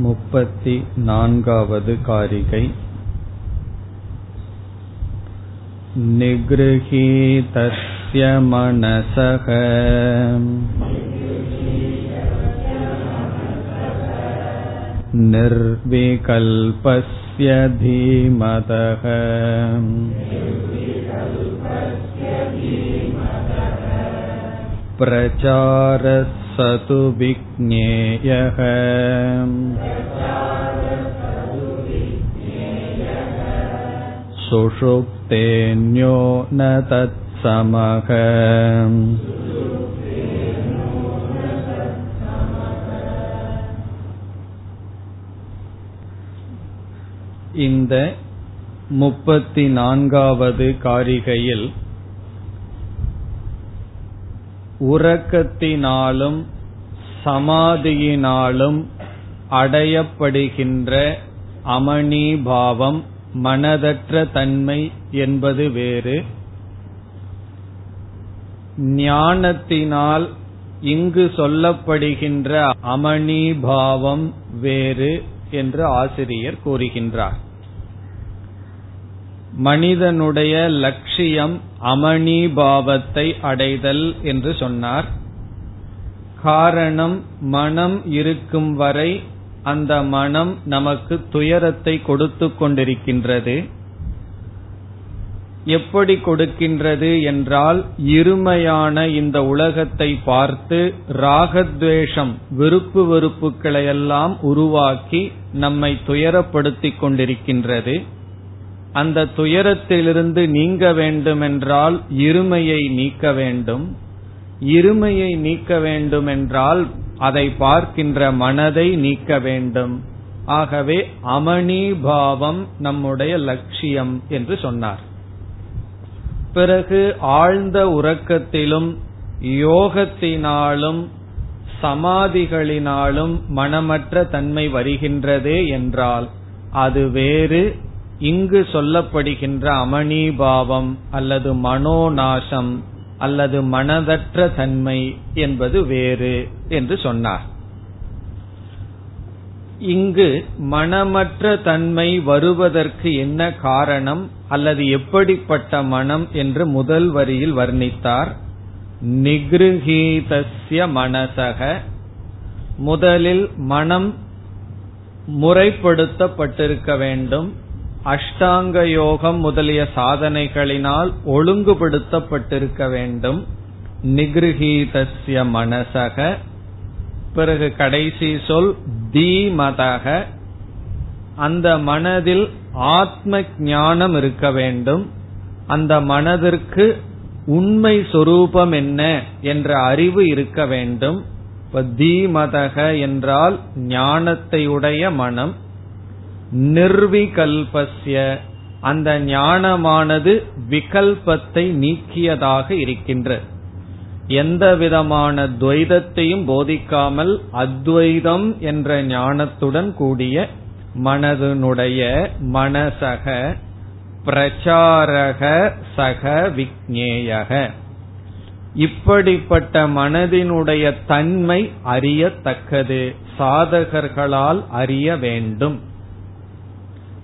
मुपति नान्गावद् कारिकै निगृहीतस्य मनसः निर्विकल्पस्य धीमतः प्रचारः சது விக்னேயக சுஷுப்தேன்யோ ந தத் சமக இந்த முப்பத்தி நான்காவது காரிகையில் உறக்கத்தினாலும் சமாதியினாலும் அடையப்படுகின்ற அமணிபாவம் மனதற்ற தன்மை என்பது வேறு. ஞானத்தினால் இங்கு சொல்லப்படுகின்ற அமணிபாவம் வேறு என்று ஆசிரியர் கூறுகின்றார். மனிதனுடைய லட்சியம் அமணிபாவத்தை அடைதல் என்று சொன்னார். காரணம் மனம் இருக்கும் வரை அந்த மனம் நமக்கு துயரத்தை கொடுத்து கொண்டிருக்கின்றது. எப்படி கொடுக்கின்றது என்றால் இருமையான இந்த உலகத்தை பார்த்து ராகத்வேஷம் விருப்பு வெறுப்புகளையெல்லாம் உருவாக்கி நம்மை துயரப்படுத்திக் கொண்டிருக்கின்றது. அந்த துயரத்திலிருந்து நீங்க வேண்டுமென்றால் இருமையை நீக்க வேண்டும். இருமையை நீக்க வேண்டுமென்றால் அதை பார்க்கின்ற மனதை நீக்க வேண்டும். ஆகவே அமணிபாவம் நம்முடைய லட்சியம் என்று சொன்னார். பிறகு ஆழ்ந்த உறக்கத்திலும் யோகத்தினாலும் சமாதிகளினாலும் மனமற்ற தன்மை வருகின்றதே என்றால் அது வேறு இங்கு சொல்லப்படுகின்ற அமணிபாவம் அல்லது மனோநாசம் அல்லது மனதற்ற தன்மை என்பது வேறு என்று சொன்னார். இங்கு மனமற்ற தன்மை வருவதற்கு என்ன காரணம் அல்லது எப்படிப்பட்ட மனம் என்று முதல் வரியில் வர்ணித்தார். நிகிருஹீதஸ்ய மனசக. முதலில் மனம் முறைப்படுத்தப்பட்டிருக்க வேண்டும். அஷ்டாங்க யோகம் முதலிய சாதனைகளினால் ஒழுங்குபடுத்தப்பட்டிருக்க வேண்டும். நிகிருஹீதஸ்ய மனசக. பிறகு கடைசி சொல் தீமதக. அந்த மனதில் ஆத்ம ஞானம் இருக்க வேண்டும். அந்த மனதிற்கு உண்மை சொரூபம் என்ன என்ற அறிவு இருக்க வேண்டும். இப்ப தீமதக என்றால் ஞானத்தை உடைய மனம். நிர்விகல்பஸ்ய. அந்த ஞானமானது விகல்பத்தை நீக்கியதாக இருக்கின்ற. எந்த விதமான துவைதத்தையும் போதிக்காமல் அத்வைதம் என்ற ஞானத்துடன் கூடிய மனதனுடைய மனசக பிரச்சாரக சக விக்னேயக. இப்படிப்பட்ட மனதினுடைய தன்மை அறியத்தக்கது. சாதகர்களால் அறிய வேண்டும்.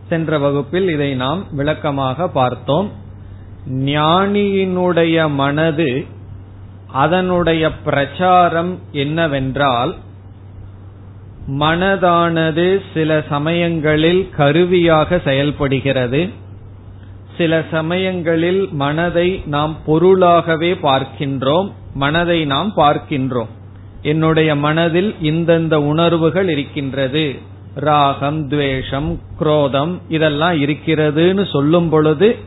சென்ற வகுப்பில் இதை நாம் விளக்கமாக பார்த்தோம். ஞானியினுடைய மனது அதனுடைய பிரச்சாரம் என்னவென்றால் மனதானது சில சமயங்களில் கருவியாக செயல்படுகிறது. சில சமயங்களில் மனதை நாம் பொருளாகவே பார்க்கின்றோம் மனதை நாம் பார்க்கின்றோம். என்னுடைய மனதில் இந்தந்த உணர்வுகள் இருக்கின்றது. ராகம் துவேஷம் குரோதம் இதெல்லாம் இருக்கிறதுன்னு சொல்லும் பொழுது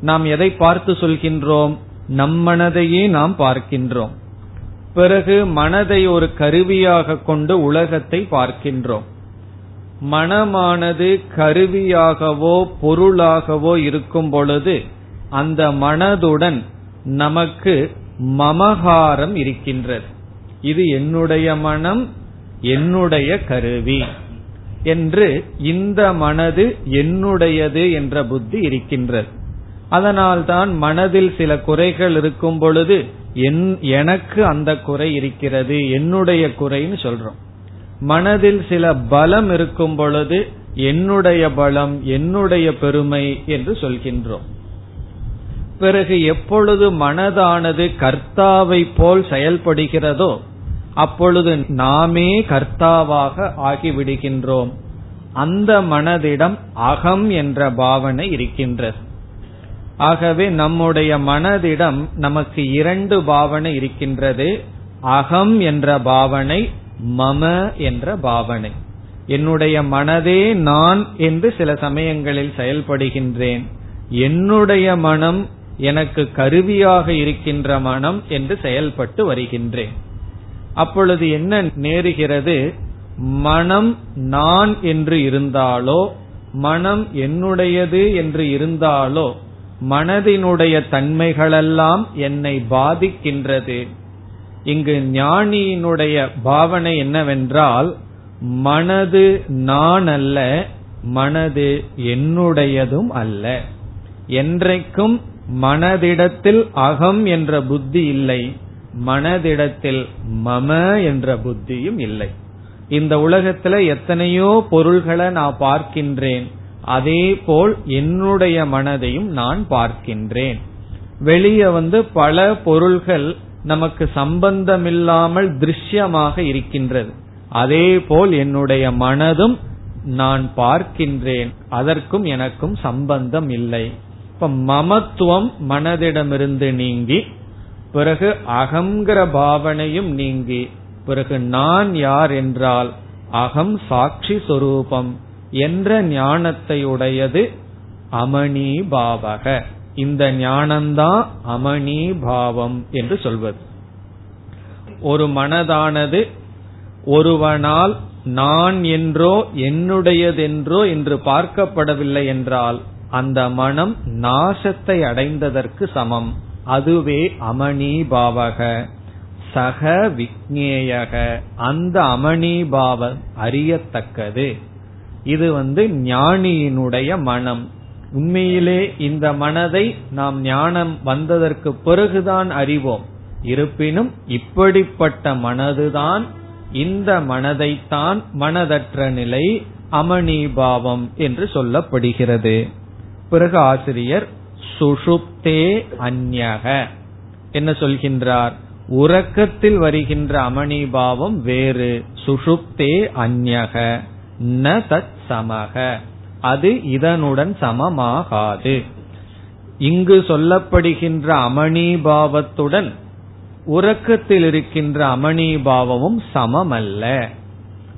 நாம் எதை பார்த்து சொல்கின்றோம்? நம் மனதையே நாம் பார்க்கின்றோம். பிறகு மனதை ஒரு கருவியாக கொண்டு உலகத்தை பார்க்கின்றோம். மனமானது கருவியாகவோ பொருளாகவோ இருக்கும் பொழுது அந்த மனதுடன் நமக்கு மமகாரம் இருக்கின்றது. இது என்னுடைய மனம் என்னுடைய கருவி. என்று இந்த மனது என்னுடையது என்ற புத்தி இருக்கின்றது. அதனால்தான் மனதில் சில குறைகள் இருக்கும் பொழுது எனக்கு அந்த குறை இருக்கிறது என்னுடைய குறைன்னு சொல்றோம். மனதில் சில பலம் இருக்கும் பொழுது என்னுடைய பலம் என்னுடைய பெருமை என்று சொல்கின்றோம். பிறகு எப்பொழுது மனதானது கர்த்தாவை போல் செயல்படுகிறதோ அப்பொழுது நாமே கர்த்தாவாக ஆகிவிடுகின்றோம். அந்த மனதிடம் அகம் என்ற பாவனை இருக்கின்றது. ஆகவே நம்முடைய மனதிடம் நமக்கு இரண்டு பாவனை இருக்கின்றது. அகம் என்ற பாவனை மம என்ற பாவனை. என்னுடைய மனதே நான் என்று சில சமயங்களில் செயல்படுகின்றேன். என்னுடைய மனம் எனக்கு கருவியாக இருக்கின்ற மனம் என்று செயல்பட்டு வருகின்றேன். அப்பொழுது என்ன நேருகிறது? மனம் நான் என்று இருந்தாலோ மனம் என்னுடையது என்று இருந்தாலோ மனதினுடைய தன்மைகளெல்லாம் என்னை பாதிக்கின்றது. இங்கு ஞானியினுடைய பாவனை என்னவென்றால் மனது நான் அல்ல மனது என்னுடையதும் அல்ல. என்றைக்கும் மனதிடத்தில் அகம் என்ற புத்தி இல்லை. மனதிடத்தில் மம என்ற புத்தியும் இல்லை. இந்த உலகத்துல எத்தனையோ பொருள்களை நான் பார்க்கின்றேன். அதே போல் என்னுடைய மனதையும் நான் பார்க்கின்றேன். வெளியே வந்து பல பொருள்கள் நமக்கு சம்பந்தமில்லாமல் திருஷ்யமாக இருக்கின்றது. அதே போல் என்னுடைய மனதும் நான் பார்க்கின்றேன். அதற்கும் எனக்கும் சம்பந்தம் இல்லை. இப்ப மமத்துவம் மனதிடமிருந்து நீங்கி பிறகு அகங்கிற பாவனையும் நீங்கி பிறகு நான் யார் என்றால் அகம் சாட்சி சொரூபம் என்ற ஞானத்தை உடையது அமணி பாவக. இந்த ஞானம்தான் அமணி பாவம் என்று சொல்வது. ஒரு மனதானது ஒருவனால் நான் என்றோ என்னுடையதென்றோ என்று பார்க்கப்படவில்லை என்றால் அந்த மனம் நாசத்தை அடைந்ததற்கு சமம். அதுவே அமணி பாவக சக விக்னேயக அந்த அமணி பாவம் அறியத்தக்கது. இது வந்து ஞானியினுடைய மனம். உண்மையிலே இந்த மனதை நாம் ஞானம் வந்ததற்கு பிறகுதான் அறிவோம். இருப்பினும் இப்படிப்பட்ட மனதுதான் இந்த மனதைத்தான் மனதற்ற நிலை அமணிபாவம் என்று சொல்லப்படுகிறது. பிறகு ஆசிரியர் சுஷுப்தே அந்யக என்ன சொல்கின்றார்? உறக்கத்தில் வருகின்ற அமணி பாவம் வேறு. சுஷுப்தே அந்யக ந தத் சமக. அது இதனுடன் சமமாகாது. இங்கு சொல்லப்படுகின்ற அமணிபாவத்துடன் உறக்கத்தில் இருக்கின்ற அமணிபாவமும் சமமல்ல.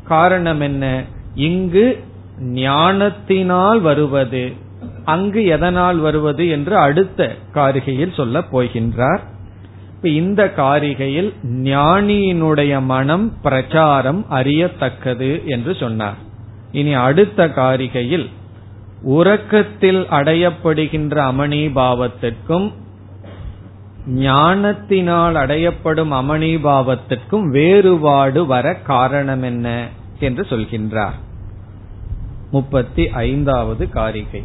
காரணம் என்ன? இங்கு ஞானத்தினால் வருவது அங்கு எதனால் வருவது என்று அடுத்த காரிகையில் சொல்ல போகின்றார். இந்த காரிகையில் ஞானியினுடைய மனம் பிரச்சாரம் அறியத்தக்கது என்று சொன்னார். இனி அடுத்த காரிகையில் உறக்கத்தில் அடையப்படுகின்ற அமணிபாவத்திற்கும் ஞானத்தினால் அடையப்படும் அமணிபாவத்திற்கும் வேறுபாடு வர காரணம் என்ன என்று சொல்கின்றார். முப்பத்தி ஐந்தாவது காரிகை.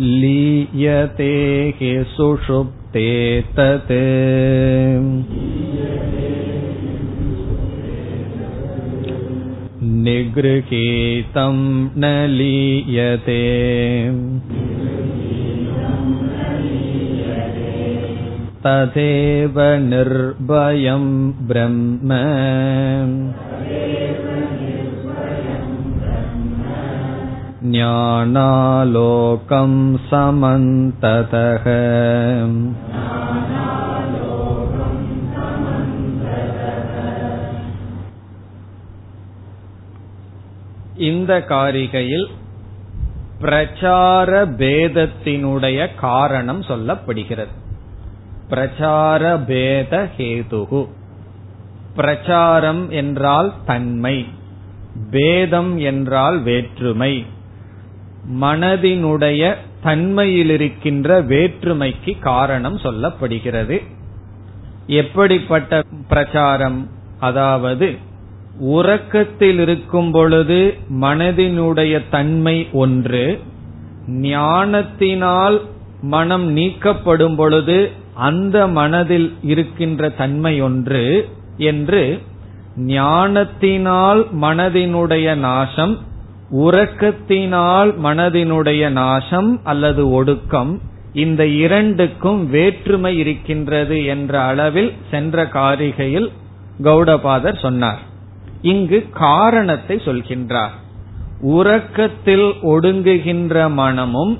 लीयते हि सुषुप्ते तत् निगृहीतं न लीयते तदेव निर्भयं ब्रह्म ज्ञानालोकं समन्ततः இந்த காரிகையில் பிரச்சார பேதத்தினுடைய காரணம் சொல்லப்படுகிறது பிரச்சார பேத ஹேதுகு பிரச்சாரம் என்றால் தன்மை பேதம் என்றால் வேற்றுமை மனதினுடைய தன்மையில் இருக்கின்ற வேற்றுமைக்கு காரணம் சொல்லப்படுகிறது. எப்படிப்பட்ட பிரச்சாரம்? அதாவது உறக்கத்தில் இருக்கும் பொழுது மனதினுடைய தன்மை ஒன்று ஞானத்தினால் மனம் நீக்கப்படும் பொழுது அந்த மனதில் இருக்கின்ற தன்மை ஒன்று என்று ஞானத்தினால் மனதினுடைய நாசம் உறக்கத்தினால் மனதினுடைய நாசம் அல்லது ஒடுக்கம் இந்த இரண்டுக்கும் வேற்றுமை இருக்கின்றது என்ற அளவில் சென்ற காரிகையில் கௌடபாதர் சொன்னார். இங்கு காரணத்தை சொல்கின்றார். உறக்கத்தில் ஒடுங்குகின்ற மனமும்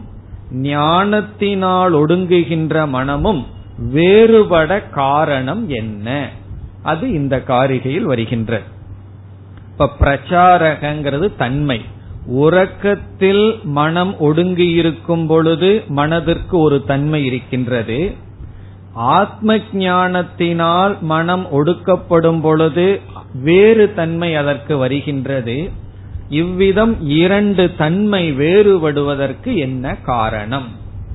ஞானத்தினால் ஒடுங்குகின்ற மனமும் வேறுபட காரணம் என்ன? அது இந்த காரிகையில் வருகின்ற இப்ப பிரச்சாரகங்கிறது தன்மை. உறக்கத்தில் மனம் ஒடுங்கியிருக்கும் பொழுது மனதிற்கு ஒரு தன்மை இருக்கின்றது. ஆத்ம ஞானத்தினால் மனம் ஒடுக்கப்படும் பொழுது வேறு தன்மை அதற்கு வருகின்றது. இவ்விதம் இரண்டு தன்மை வேறுபடுவதற்கு என்ன காரணம்?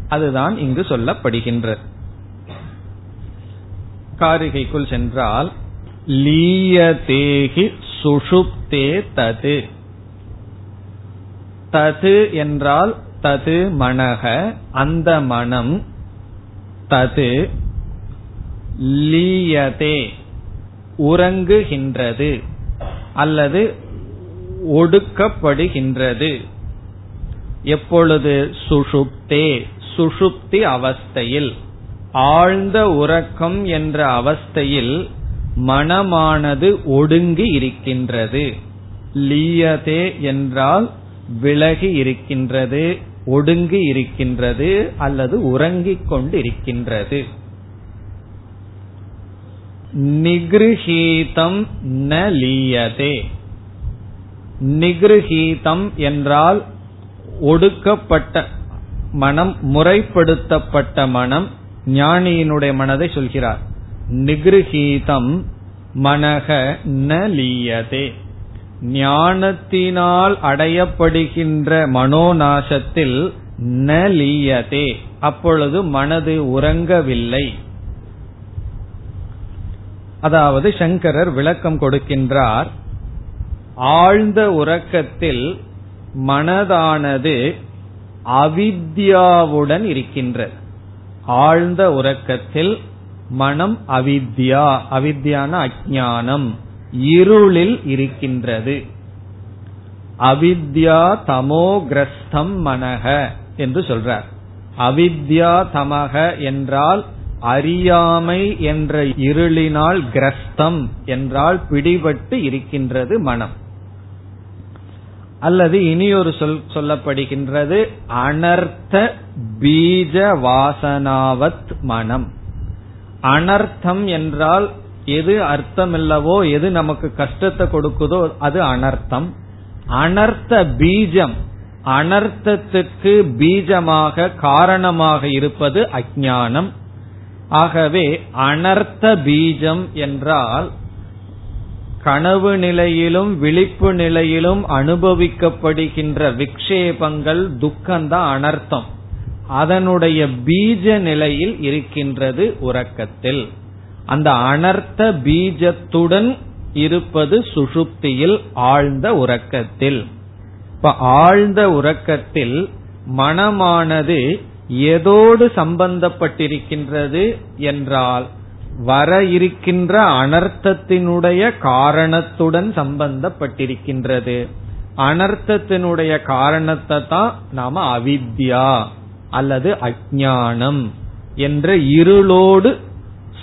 அதுதான் இங்கு சொல்லப்படுகின்றது. காரிகைக்குள் சென்றால் லீயதேகி சுஷுப்தே தது. தது என்றால் தது மனக அந்த மனம் தது லீயதே உறங்குகின்றது அல்லது ஒடுக்கப்படுகின்றது. எப்பொழுது? சுஷுப்தே சுஷுப்தி அவஸ்தையில். ஆழ்ந்த உறக்கம் என்ற அவஸ்தையில் மனமானது ஒடுங்கி இருக்கின்றது. லீயதே என்றால் விலகி இருக்கின்றது ஒடுங்கி இருக்கின்றது அல்லது உறங்கிக் கொண்டிருக்கின்றது. நிகிருஹீதம் ந லீயதே. நிகிருஹீதம் என்றால் ஒடுக்கப்பட்ட மனம் முறைப்படுத்தப்பட்ட மனம் ஞானியினுடைய மனதை சொல்கிறார். நிகிருஹீதம் மனக ந லீயதே. ஞானத்தினால் அடையப்படுகின்ற மனோநாசத்தில் ந லீயதே அப்பொழுது மனது உறங்கவில்லை. அதாவது சங்கரர் விளக்கம் கொடுக்கின்றார் ஆழ்ந்த உறக்கத்தில் மனதானது அவித்யாவுடன் இருக்கின்றது. ஆழ்ந்த உறக்கத்தில் மனம் அவித்யா அவித்யான அஜானம் இருளில் இருக்கின்றது. அவித்யா தமோகிரஸ்தம் மனக என்று சொல்றார். அவித்யா தமக என்றால் அறியாமை என்ற இருளினால் கிரஸ்தம் என்றால் பிடிபட்டு இருக்கின்றது மனம். அல்லது இனி ஒரு சொல் சொல்லப்படுகின்றது அனர்த்த பீஜ வாசனாவத் மனம். அனர்த்தம் என்றால் எது அர்த்தமில்லவோ எது நமக்கு கஷ்டத்தை கொடுக்குதோ அது அனர்த்தம். அனர்த்த பீஜம். அனர்த்தத்துக்கு பீஜமாக காரணமாக இருப்பது அஜானம் ஆகவே அனர்த்த பீஜம் என்றால் கனவு நிலையிலும் விழிப்பு நிலையிலும் அனுபவிக்கப்படுகின்ற விக்ஷேபங்கள் துக்கம்தான் அனர்த்தம். அதனுடைய பீஜ நிலையில் இருக்கின்றது உறக்கத்தில். அந்த அனர்த்த பீஜத்துடன் இருப்பது சுஷுப்தியில் ஆழ்ந்த உறக்கத்தில். இப்ப ஆழ்ந்த உறக்கத்தில் மனமானது எதோடு சம்பந்தப்பட்டிருக்கின்றது என்றால் வர இருக்கின்ற அனர்த்தத்தினுடைய காரணத்துடன் சம்பந்தப்பட்டிருக்கின்றது. அனர்த்தத்தினுடைய காரணத்தை தான் நாம அவித்யா அல்லது அஜானம் என்ற இருளோடு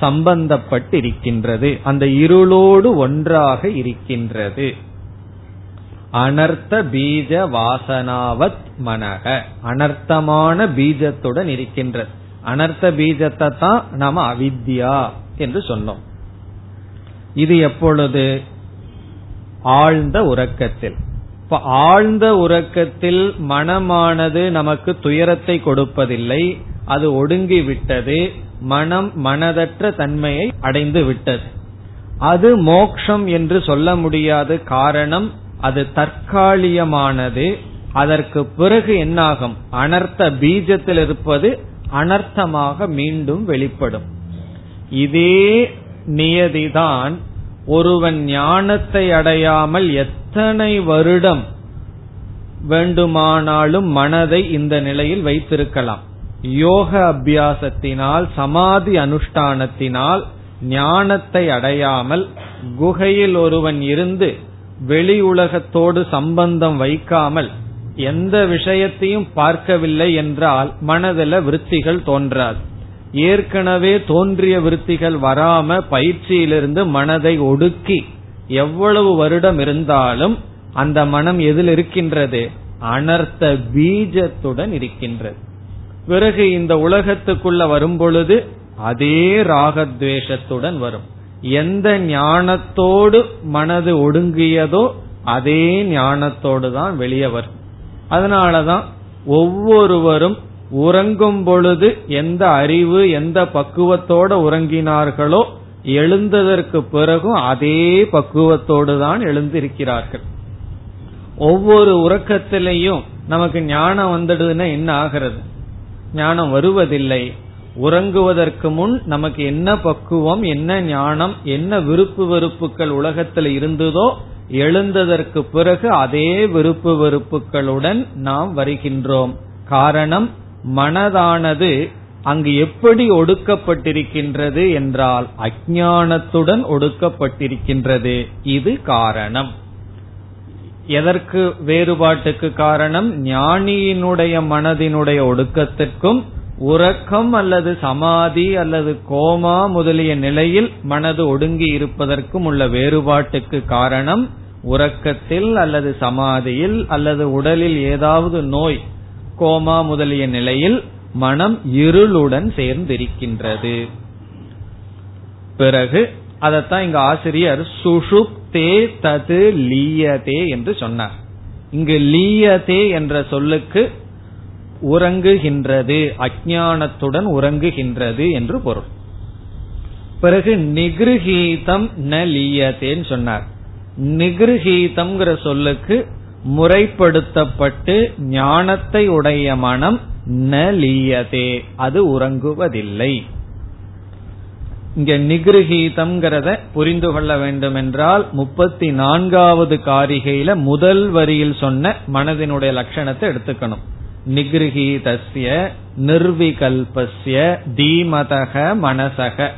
சம்பந்தப்பட்டிருக்கின்றது. அந்த இருளோடு ஒன்றாக இருக்கின்றது. அனர்த்த பீஜ வாசனாவத் மனக. அனர்த்தமான பீஜத்துடன் இருக்கின்றது அனர்த்த பீஜத்தை தான் நாம அவித்யா என்று சொன்னோம். இது எப்பொழுது? ஆழ்ந்த உறக்கத்தில். இப்ப ஆழ்ந்த உறக்கத்தில் மனமானது நமக்கு துயரத்தை கொடுப்பதில்லை. அது ஒடுங்கி விட்டது மனம் மனதற்ற தன்மையை அடைந்து விட்டது. அது மோக்ஷம் என்று சொல்ல முடியாது காரணம் அது தற்காலிகமானது. அதற்கு பிறகு என்னாகும்? அனர்த்த பீஜத்தில் இருப்பது அனர்த்தமாக மீண்டும் வெளிப்படும். இதே நியதிதான் ஒருவன் ஞானத்தை அடையாமல் எத்தனை வருடம் வேண்டுமானாலும் மனதை இந்த நிலையில் வைத்திருக்கலாம். யோக அபியாசத்தினால் சமாதி அனுஷ்டானத்தினால் ஞானத்தை அடையாமல் குகையில் ஒருவன் இருந்து வெளி உலகத்தோடு சம்பந்தம் வைக்காமல் எந்த விஷயத்தையும் பார்க்கவில்லை என்றால் மனதில் விருத்திகள் தோன்றாது. ஏற்கனவே தோன்றிய விருத்திகள் வராம பயிற்சியிலிருந்து மனதை ஒடுக்கி எவ்வளவு வருடம் இருந்தாலும் அந்த மனம் எதில் இருக்கின்றது? அனர்த்த பீஜத்துடன் இருக்கின்றது. பிறகு இந்த உலகத்துக்குள்ள வரும் பொழுது அதே ராகத்வேஷத்துடன் வரும். எந்த ஞானத்தோடு மனது ஒடுங்கியதோ அதே ஞானத்தோடு தான் வெளியே வரும். அதனாலதான் ஒவ்வொருவரும் உறங்கும் பொழுது எந்த அறிவு எந்த பக்குவத்தோட உறங்கினார்களோ எழுந்ததற்கு பிறகும் அதே பக்குவத்தோடு தான் எழுந்திருக்கிறார்கள். ஒவ்வொரு உறக்கத்திலையும் நமக்கு ஞானம் வந்துடுதுன்னா என்ன ஆகிறது? ஞானம் வருவதில்லை. உறங்குவதற்கு முன் நமக்கு என்ன பக்குவம் என்ன ஞானம் என்ன விருப்பு வெறுப்புகள் உலகத்தில் இருந்ததோ எழுந்ததற்கு பிறகு அதே விருப்பு வெறுப்புகளுடன் நாம் வருகின்றோம். காரணம் மனதானது அங்கு எப்படி ஒடுக்கப்பட்டிருக்கின்றது என்றால் அஜானத்துடன் ஒடுக்கப்பட்டிருக்கின்றது. இது காரணம். எதற்கு வேறுபாட்டுக்கு காரணம்? ஞானியினுடைய மனதினுடைய ஒடுக்கத்திற்கும் உறக்கம் அல்லது சமாதி அல்லது கோமா முதலிய நிலையில் மனது ஒடுங்கி இருப்பதற்கும் உள்ள வேறுபாட்டுக்கு காரணம் உறக்கத்தில் அல்லது சமாதியில் அல்லது உடலில் ஏதாவது நோய் கோமா முதலிய நிலையில் மனம் இருளுடன் சேர்ந்திருக்கின்றது. பிறகு அதத்தான் இங்க ஆசிரியர் தே தது லீயதே என்று சொன்னார். இங்கு லீயதே என்ற சொல்லுக்கு உறங்குகின்றது அஜானத்துடன் உறங்குகின்றது என்று பொருள். பிறகு நிகிருஹீதம் ந லீயதேன்னு சொன்னார். நிகிருஹீதம் சொல்லுக்கு முறைப்படுத்தப்பட்டு ஞானத்தை உடைய மனம் ந லீயதே அது உறங்குவதில்லை. இங்க நிகிருஹீதம்ங்கிறத புரிந்து கொள்ள வேண்டும் என்றால் முப்பத்தி நான்காவது காரிகையில முதல் வரியில் சொன்ன மனதினுடைய லட்சணத்தை எடுத்துக்கணும். நிகிருஹீதஸ்ய நிர்விகல்பஸ்ய தீமதக மனசக.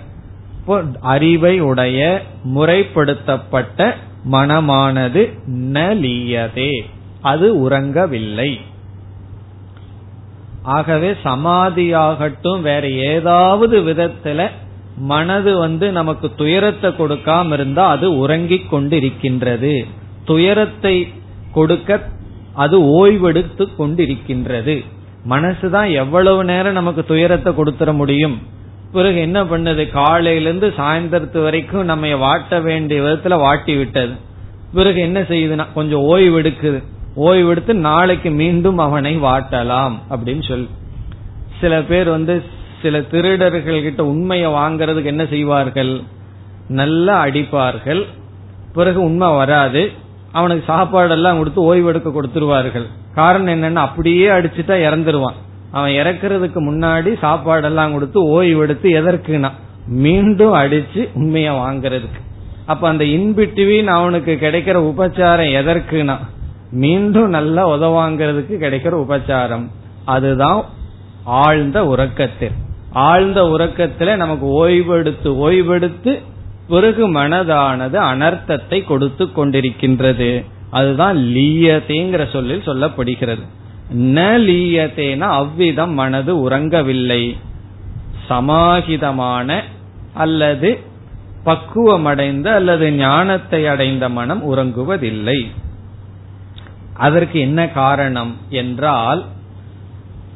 அறிவை உடைய முறைப்படுத்தப்பட்ட மனமானது நலியதே. அது உறங்கவில்லை. ஆகவே சமாதியாகட்டும் வேற ஏதாவது விதத்துல மனது வந்து நமக்கு துயரத்தை கொடுக்காம இருந்தா அது உறங்கிக் கொண்டிருக்கின்றது. துயரத்தை கொடுக்க அது ஓய்வெடுத்து கொண்டிருக்கின்றது. மனசுதான் எவ்வளவு நேரம் நமக்கு துயரத்தை கொடுத்துட முடியும். பிறகு என்ன பண்ணது? காலையிலிருந்து சாயந்தரத்து வரைக்கும் நம்ம வாட்ட வேண்டிய விதத்துல வாட்டி விட்டது. பிறகு என்ன செய்யுதுன்னா கொஞ்சம் ஓய்வு எடுக்குது நாளைக்கு மீண்டும் அவனை வாட்டலாம் அப்படின்னு சொல்லி. சில பேர் வந்து சில திருடர்கள் கிட்ட உண்மையை வாங்கறதுக்கு என்ன செய்வார்கள்? நல்லா அடிப்பார்கள். பிறகு உண்மை வராது. அவனுக்கு சாப்பாடெல்லாம் கொடுத்து ஓய்வெடுக்க கொடுத்துருவார்கள். காரணம் என்னன்னா அப்படியே அடிச்சுட்டா இறந்துருவான். அவன் இறக்குறதுக்கு முன்னாடி சாப்பாடெல்லாம் கொடுத்து ஓய்வெடுத்து எதற்குனா மீண்டும் அடிச்சு உண்மைய வாங்கறதுக்கு. அப்ப அந்த இன்பிட்வீன் அவனுக்கு கிடைக்கிற உபச்சாரம் எதற்குனா மீண்டும் நல்லா உதவாங்கிறதுக்கு கிடைக்கிற உபச்சாரம். அதுதான் ஆழ்ந்த உறக்கத்தில். ஆழ்ந்த உறக்கத்துல நமக்கு ஓய்வெடுத்து ஓய்வெடுத்து பிறகு மனதானது அனர்த்தத்தை கொடுத்து கொண்டிருக்கின்றது. அதுதான் லீயத்தேங்கிற சொல்லில் சொல்லப்படுகிறது. ந லீயத்தேன அவ்விதம் மனது உறங்கவில்லை. சமாஹிதமான அல்லது பக்குவமடைந்த அல்லது ஞானத்தை அடைந்த மனம் உறங்குவதில்லை. அதற்கு என்ன காரணம் என்றால்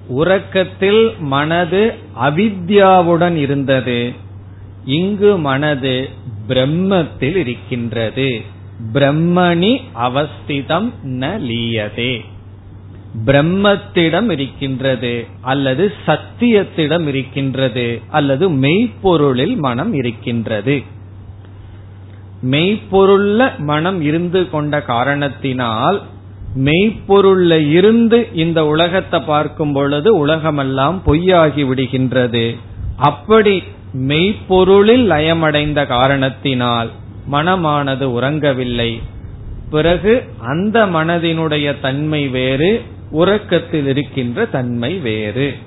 உறக்கத்தில் மனது அவித்யாவுடன் இருந்தது. இங்கு மனது பிரம்மத்தில் இருக்கின்றது. பிரம்மணி அவஸ்திதம் ந லீயதே. பிரம்மத்திடம் இருக்கின்றது அல்லது சத்தியத்திடம் இருக்கின்றது அல்லது மெய்ப்பொருளில் மனம் இருக்கின்றது. மெய்ப்பொருள்ல மனம் இருந்து கொண்ட காரணத்தினால் மெய்ப்பொருள்ல இருந்து இந்த உலகத்தை பார்க்கும் பொழுது உலகமெல்லாம் பொய்யாகி விடுகின்றது. அப்படி மெய்ப்பொருளில் லயமடைந்த காரணத்தினால் மனமானது உறங்கவில்லை. பிறகு அந்த மனதினுடைய தன்மை வேறு உறக்கத்தில் இருக்கின்ற தன்மை வேறு.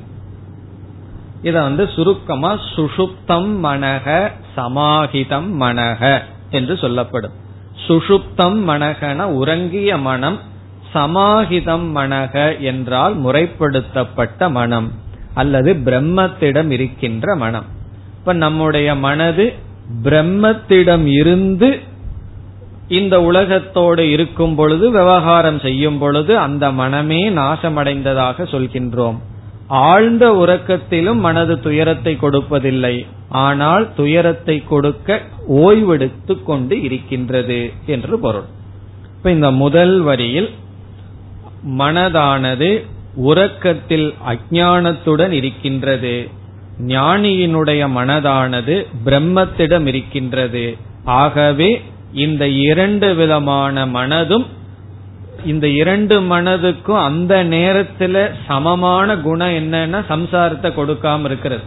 இத வந்து சுருக்கமா சுஷுப்தம் மனக சமாஹிதம் மனக என்று சொல்லப்படும். சுஷுப்தம் மனகன உறங்கிய மனம் சமாஹிதம் மனக என்றால் முறைப்படுத்தப்பட்ட மனம் அல்லது பிரம்மத்திடம் இருக்கின்ற மனம். இப்ப நம்முடைய மனது பிரம்மத்திடம் இருந்து இந்த உலகத்தோடு இருக்கும் பொழுது விவகாரம் செய்யும் பொழுது அந்த மனமே நாசமடைந்ததாக சொல்கின்றோம். ஆழ்ந்த உறக்கத்திலும் மனது துயரத்தை கொடுப்பதில்லை. ஆனால் துயரத்தை கொடுக்க ஓய்வெடுத்து கொண்டு இருக்கின்றது என்று பொருள். இப்ப இந்த முதல் வரியில் மனதானது உறக்கத்தில் அஜானத்துடன் இருக்கின்றது. ஞானியினுடைய மனதானது பிரம்மத்திடம் இருக்கின்றது. ஆகவே இந்த இரண்டு விதமான மனதும் இந்த இரண்டு மனதுக்கும் அந்த நேரத்துல சமமான குணம் என்னன்னா சம்சாரத்தை கொடுக்காம இருக்கிறது.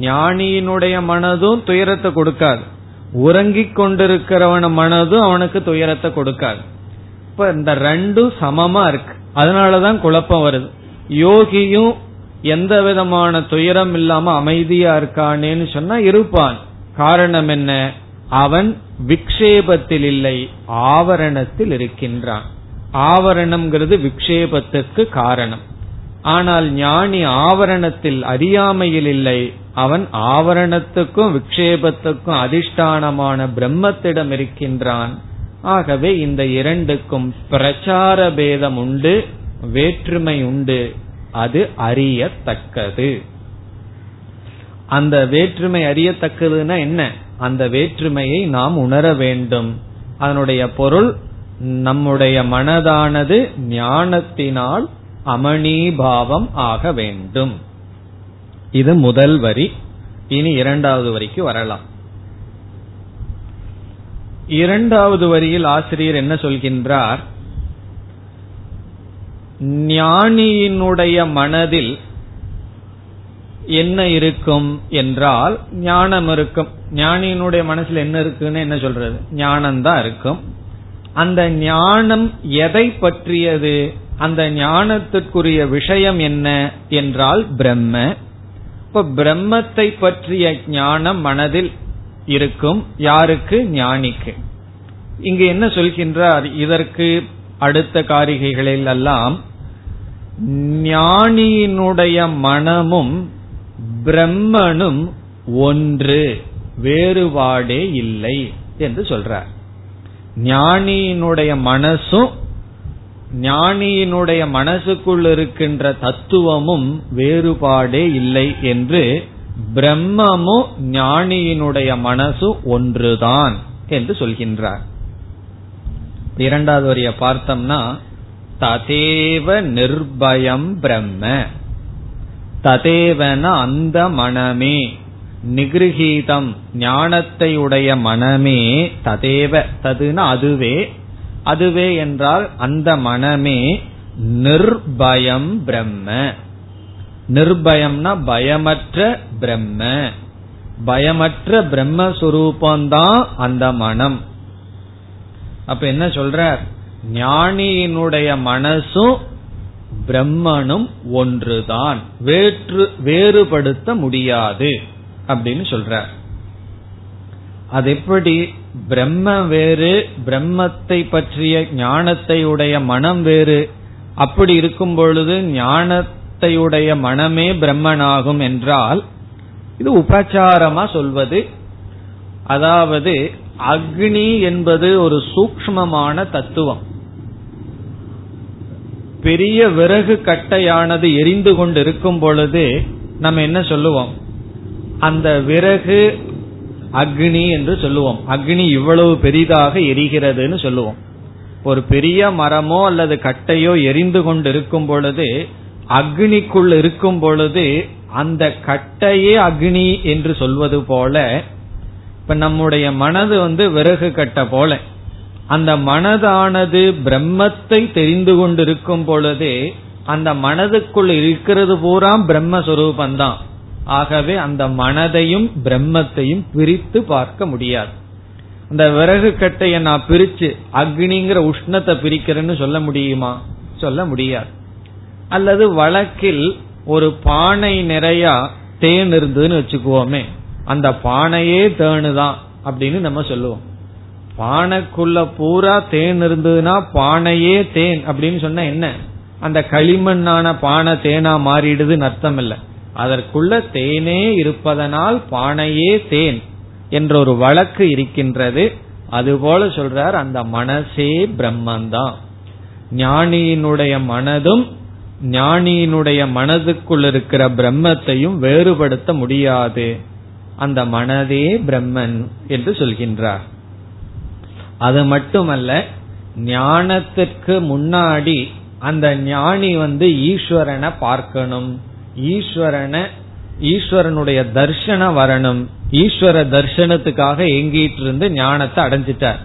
ஞானியினுடைய மனதும் துயரத்தை கொடுக்காது. உறங்கிக் கொண்டிருக்கிறவன மனதும் அவனுக்கு துயரத்தை கொடுக்காது. இப்ப இந்த ரெண்டும் சமமா இருக்கு. அதனாலதான் குழப்பம் வருது. யோகியும் எந்த விதமான துயரம் இல்லாம அமைதியா இருக்கானேன்னு சொன்னா இருப்பான். காரணம் என்ன? அவன் விக்ஷேபத்தில் இல்லை ஆவரணத்தில் இருக்கின்றான். ஆவரணம்ங்கிறது விக்ஷேபத்துக்கு காரணம். ஆனால் ஞானி ஆவரணத்தில் அறியாமையில் இல்லை அவன் ஆவரணத்துக்கும் விக்ஷேபத்துக்கும் அதிஷ்டானமான பிரம்மத்திடம் இருக்கின்றான். ஆகவே இந்த இரண்டுக்கும் பிரச்சார பேதம் உண்டு வேற்றுமை உண்டு. அது அறியத்தக்கது. அந்த வேற்றுமை அறியத்தக்கதுன்னா என்ன? அந்த வேற்றுமையை நாம் உணர வேண்டும். அதனுடைய பொருள் நம்முடைய மனதானது ஞானத்தினால் அமணீபாவம் ஆக வேண்டும். இது முதல் வரி. இனி இரண்டாவது வரிக்கு வரலாம். இரண்டாவது வரியில் ஆசிரியர் என்ன சொல்கின்றார்? ஞானியினுடைய மனதில் என்ன இருக்கும் என்றால் ஞானம் இருக்கும். ஞானியினுடைய மனசுல என்ன இருக்குன்னு என்ன சொல்றது? ஞானம்தான் இருக்கும். அந்த ஞானம் எதை பற்றியது? அந்த ஞானத்திற்குரிய விஷயம் என்ன என்றால் பிரம்ம. இப்ப பிரம்மத்தை பற்றிய ஞானம் மனதில் இருக்கும் யாருக்கு? ஞானிக்கு. இங்கு என்ன சொல்கின்றார்? இதற்கு அடுத்த காரிகைகளில் எல்லாம் ஞானியினுடைய மனமும் பிரம்மனும் ஒன்று வேறுபாடே இல்லை என்று சொல்றார். ஞானியினுடைய மனசும் ஞானியினுடைய மனசுக்குள் இருக்கின்ற தத்துவமும் வேறுபாடே இல்லை என்று பிரம்மமும் ஞானியினுடைய மனசு ஒன்றுதான் என்று சொல்கின்றார். இரண்டாவது வரிய பார்த்தோம்னா ததேவ நிர்பயம் பிரம்ம. ததேவன அந்த மனமே. நிகிருகீதம் ஞானத்தை உடைய மனமே ததேவ ததுன அதுவே. அதுவே என்றால் அந்த மனமே நிர்பயம் பிரம்ம. நிர்பயம்னா பயமற்ற பிரம்ம. பயமற்ற பிரம்மஸ்வரூபந்தான் அந்த மனம். அப்ப என்ன சொல்ற ஞானியினுடைய மனசும் பிரம்மனும் ஒன்றுதான். வேற்று வேறுபடுத்த முடியாது அப்படின்னு சொல்ற அது எப்படி? பிரம்ம வேறு பிரம்மத்தை பற்றிய ஞானத்தை உடைய மனம் வேறு. அப்படி இருக்கும் பொழுது ஞான உடைய மனமே பிரம்மனாகும் என்றால் இது உபச்சாரமா சொல்வது. அதாவது அக்னி என்பது ஒரு சூக்மமான தத்துவம். பெரிய விறகு கட்டையானது எரிந்து கொண்டு இருக்கும் பொழுது நம்ம என்ன சொல்லுவோம்? அந்த விறகு அக்னி என்று சொல்லுவோம். அக்னி இவ்வளவு பெரிதாக எரிகிறதுன்னு சொல்லுவோம். ஒரு பெரிய மரமோ அல்லது கட்டையோ எரிந்து கொண்டு இருக்கும் பொழுது அக்னிக்குள் இருக்கும் பொழுது அந்த கட்டையே அக்னி என்று சொல்வது போல இப்ப நம்முடைய மனது வந்து விறகு கட்ட போல. அந்த மனதானது பிரம்மத்தை தெரிந்து கொண்டிருக்கும் பொழுதே அந்த மனதுக்குள் இருக்கிறது பூரா பிரம்மஸ்வரூபந்தான். ஆகவே அந்த மனதையும் பிரம்மத்தையும் பிரித்து பார்க்க முடியாது. அந்த விறகு கட்டையை நான் பிரிச்சு அக்னிங்கிற உஷ்ணத்தை பிரிக்கிறேன்னு சொல்ல முடியுமா? சொல்ல முடியாது. அல்லது வழக்கில் ஒரு பானை நிறைய தேன் இருந்ததுன்னு வச்சுக்குவோமே அந்த பானையே தேனுதான் அப்படின்னு நம்ம சொல்லுவோம். பானைக்குள்ள பூரா தேன் இருந்ததுன்னா பானையே தேன் அப்படின்னு சொன்னா என்ன? அந்த களிமண்ணான பானை தேனா மாறிடுதுன்னு அர்த்தம் இல்ல. அதற்குள்ள தேனே இருப்பதனால் பானையே தேன் என்ற ஒரு வழக்கு இருக்கின்றது. அதுபோல சொல்றார் அந்த மனசே பிரம்மந்தான். ஞானியினுடைய மனதும் ஞானியினுடைய மனதுக்குள் இருக்கிற பிரம்மத்தையும் வேறுபடுத்த முடியாது. அந்த மனதே பிரம்மன் என்று சொல்கின்றார். அது மட்டுமல்ல ஞானத்திற்கு முன்னாடி அந்த ஞானி வந்து ஈஸ்வரனை பார்க்கணும். ஈஸ்வரனை ஈஸ்வரனுடைய தர்ஷனம் வரணும். ஈஸ்வர தர்ஷனத்துக்காக எங்கிட்டு இருந்து ஞானத்தை அடைஞ்சிட்டார்.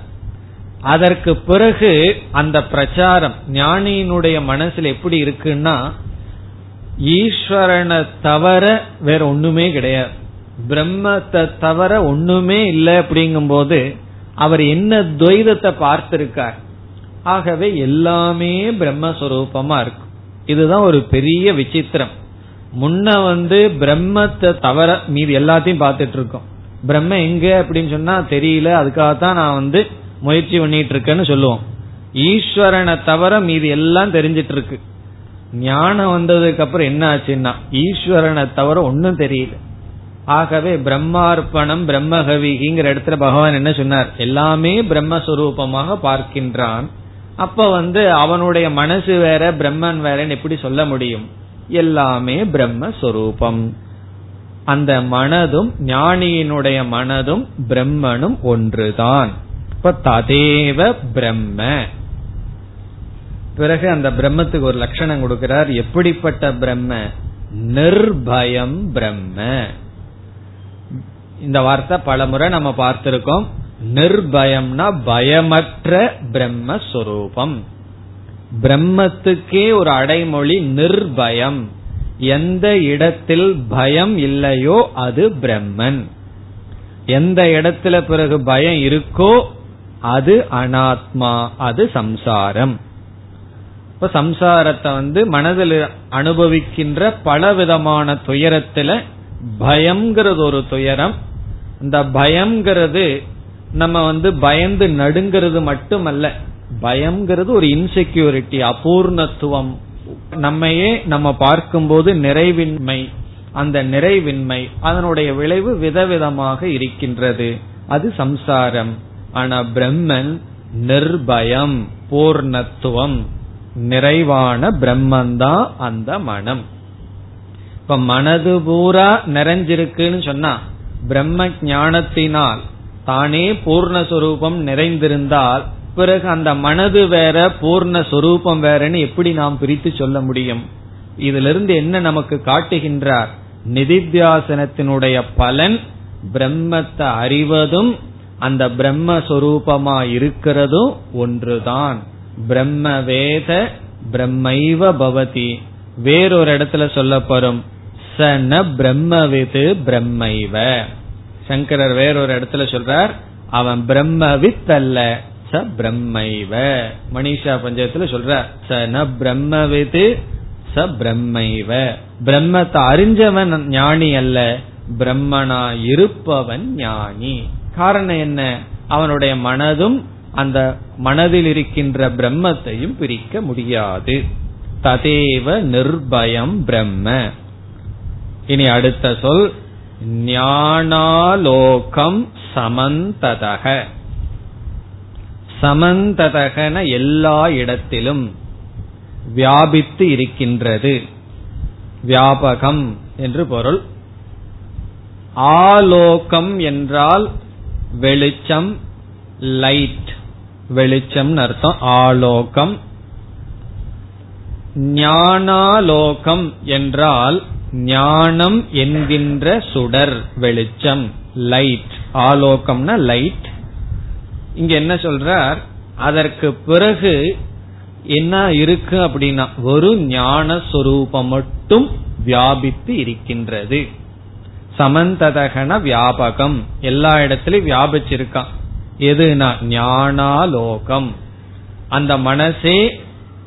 அதற்கு பிறகு அந்த பிரச்சாரம் ஞானியினுடைய மனசுல எப்படி இருக்குன்னா ஈஸ்வரனை தவிர வேற ஒண்ணுமே கிடையாது. பிரம்மத்தை தவிர ஒண்ணுமே இல்லை அப்படிங்கும் போது அவர் என்ன துவைதத்தை பார்த்திருக்கார்? ஆகவே எல்லாமே பிரம்மஸ்வரூபமா இருக்கும். இதுதான் ஒரு பெரிய விசித்திரம். முன்ன வந்து பிரம்மத்தை தவிர மீது எல்லாத்தையும் பார்த்துட்டு இருக்கோம். பிரம்ம எங்க அப்படின்னு சொன்னா தெரியல. அதுக்காக தான் நான் வந்து முயற்சி பண்ணிட்டு இருக்கேன்னு சொல்லுவோம். ஈஸ்வரனை தவிர மீது எல்லாம் தெரிஞ்சிட்டு இருக்கு. ஞானம் வந்ததுக்கு அப்புறம் என்ன ஆச்சுன்னா ஈஸ்வரனை தவிர ஒன்னும் தெரியல. ஆகவே பிரம்மார்ப்பணம் பிரம்மகவிங்கிற இடத்துல பகவான் என்ன சொன்னார்? எல்லாமே பிரம்மஸ்வரூபமாக பார்க்கின்றான். அப்ப வந்து அவனுடைய மனசு வேற பிரம்மன் வேறன்னு எப்படி சொல்ல முடியும்? எல்லாமே பிரம்மஸ்வரூபம். அந்த மனதும் ஞானியினுடைய மனதும் பிரம்மனும் ஒன்றுதான். இப்ப ததேவ பிரம்ம. பிறகு அந்த பிரம்மத்துக்கு ஒரு லட்சணம் கொடுக்கிறார். எப்படிப்பட்ட பிரம்ம? நிர்பயம் பிரம்ம. இந்த வார்த்தை பல முறை நம்ம பார்த்திருக்கோம். நிர்பயம்னா பயமற்ற பிரம்மஸ்வரூபம். பிரம்மத்துக்கே ஒரு அடைமொழி நிர்பயம். எந்த இடத்தில் பயம் இல்லையோ அது பிரம்மன். எந்த இடத்துல பிறகு பயம் இருக்கோ அது அனாத்மா அது சம்சாரம். இப்ப சம்சாரத்தை வந்து மனதில் அனுபவிக்கின்ற பல விதமான துயரத்துல பயம்ங்கிறது ஒரு துயரம். இந்த பயம்ங்கிறது நம்ம வந்து பயந்து நடுங்கிறது மட்டுமல்ல பயம்ங்கிறது ஒரு இன்செக்யூரிட்டி அபூர்ணத்துவம். நம்மையே நம்ம பார்க்கும்போது நிறைவின்மை அந்த நிறைவின்மை அதனுடைய விளைவு விதவிதமாக இருக்கின்றது. அது சம்சாரம். ஆனா பிரம்மன் நிர்பயம் பூர்ணத்துவம் நிறைவான பிரம்மந்தான் அந்த மனம். இப்ப மனது பூரா நிறைஞ்சிருக்குன்னு சொன்னா பிரம்ம ஞானத்தினால் தானே பூர்ணஸ்வரூபம் நிறைந்திருந்தால் பிறகு அந்த மனது வேற பூர்ணஸ்வரூபம் வேறன்னு எப்படி நாம் பிரித்து சொல்ல முடியும்? இதிலிருந்து என்ன நமக்கு காட்டுகின்றார்? நிதித்தியாசனத்தினுடைய பலன் பிரம்மத்தை அறிவதும் அந்த பிரம்மஸ்வரூபமா இருக்கிறதும் ஒன்றுதான். பிரம்ம வேத பிரம்மைவ பவதி. வேறொரு இடத்துல சொல்லப்படும் ச ந பிரம்மவிது பிரம்மைவ. சங்கரர் வேறொரு இடத்துல சொல்றார் அவன் பிரம்மவித் அல்ல ச பிரம்மைவ. மணிஷா பஞ்சத்துல சொல்ற ச ந பிரம்மவிது ச பிரம்மைவ. பிரம்மத்தை அறிஞ்சவன் ஞானி அல்ல பிரம்மனா இருப்பவன் ஞானி. காரணம் என்ன? அவனுடைய மனதும் அந்த மனதில் இருக்கின்ற பிரம்மத்தையும் பிரிக்க முடியாது. ததேவ நிர்பயம் பிரம்ம. இனி அடுத்த சொல் ஞானாலோகம் சமந்ததக. சமந்ததகன எல்லா இடத்திலும் வியாபித்து இருக்கின்றது. வியாபகம் என்று பொருள். ஆலோகம் என்றால் வெளிச்சம் லைட் வெளிச்சம் அர்த்தம் ஆலோகம். ஞானாலோகம் என்றால் ஞானம் என்கின்ற சுடர் வெளிச்சம் லைட் ஆலோகம்னா லைட் இங்க என்ன சொல்றார்? அதற்கு பிறகு என்ன இருக்கு அப்படின்னா ஒரு ஞான சொரூபம் மட்டும் வியாபித்து இருக்கின்றது. சமந்ததகன வியாபகம். எல்லா இடத்திலும் வியாபிச்சிருக்கான். எதுனா ஞானாலோகம். அந்த மனசே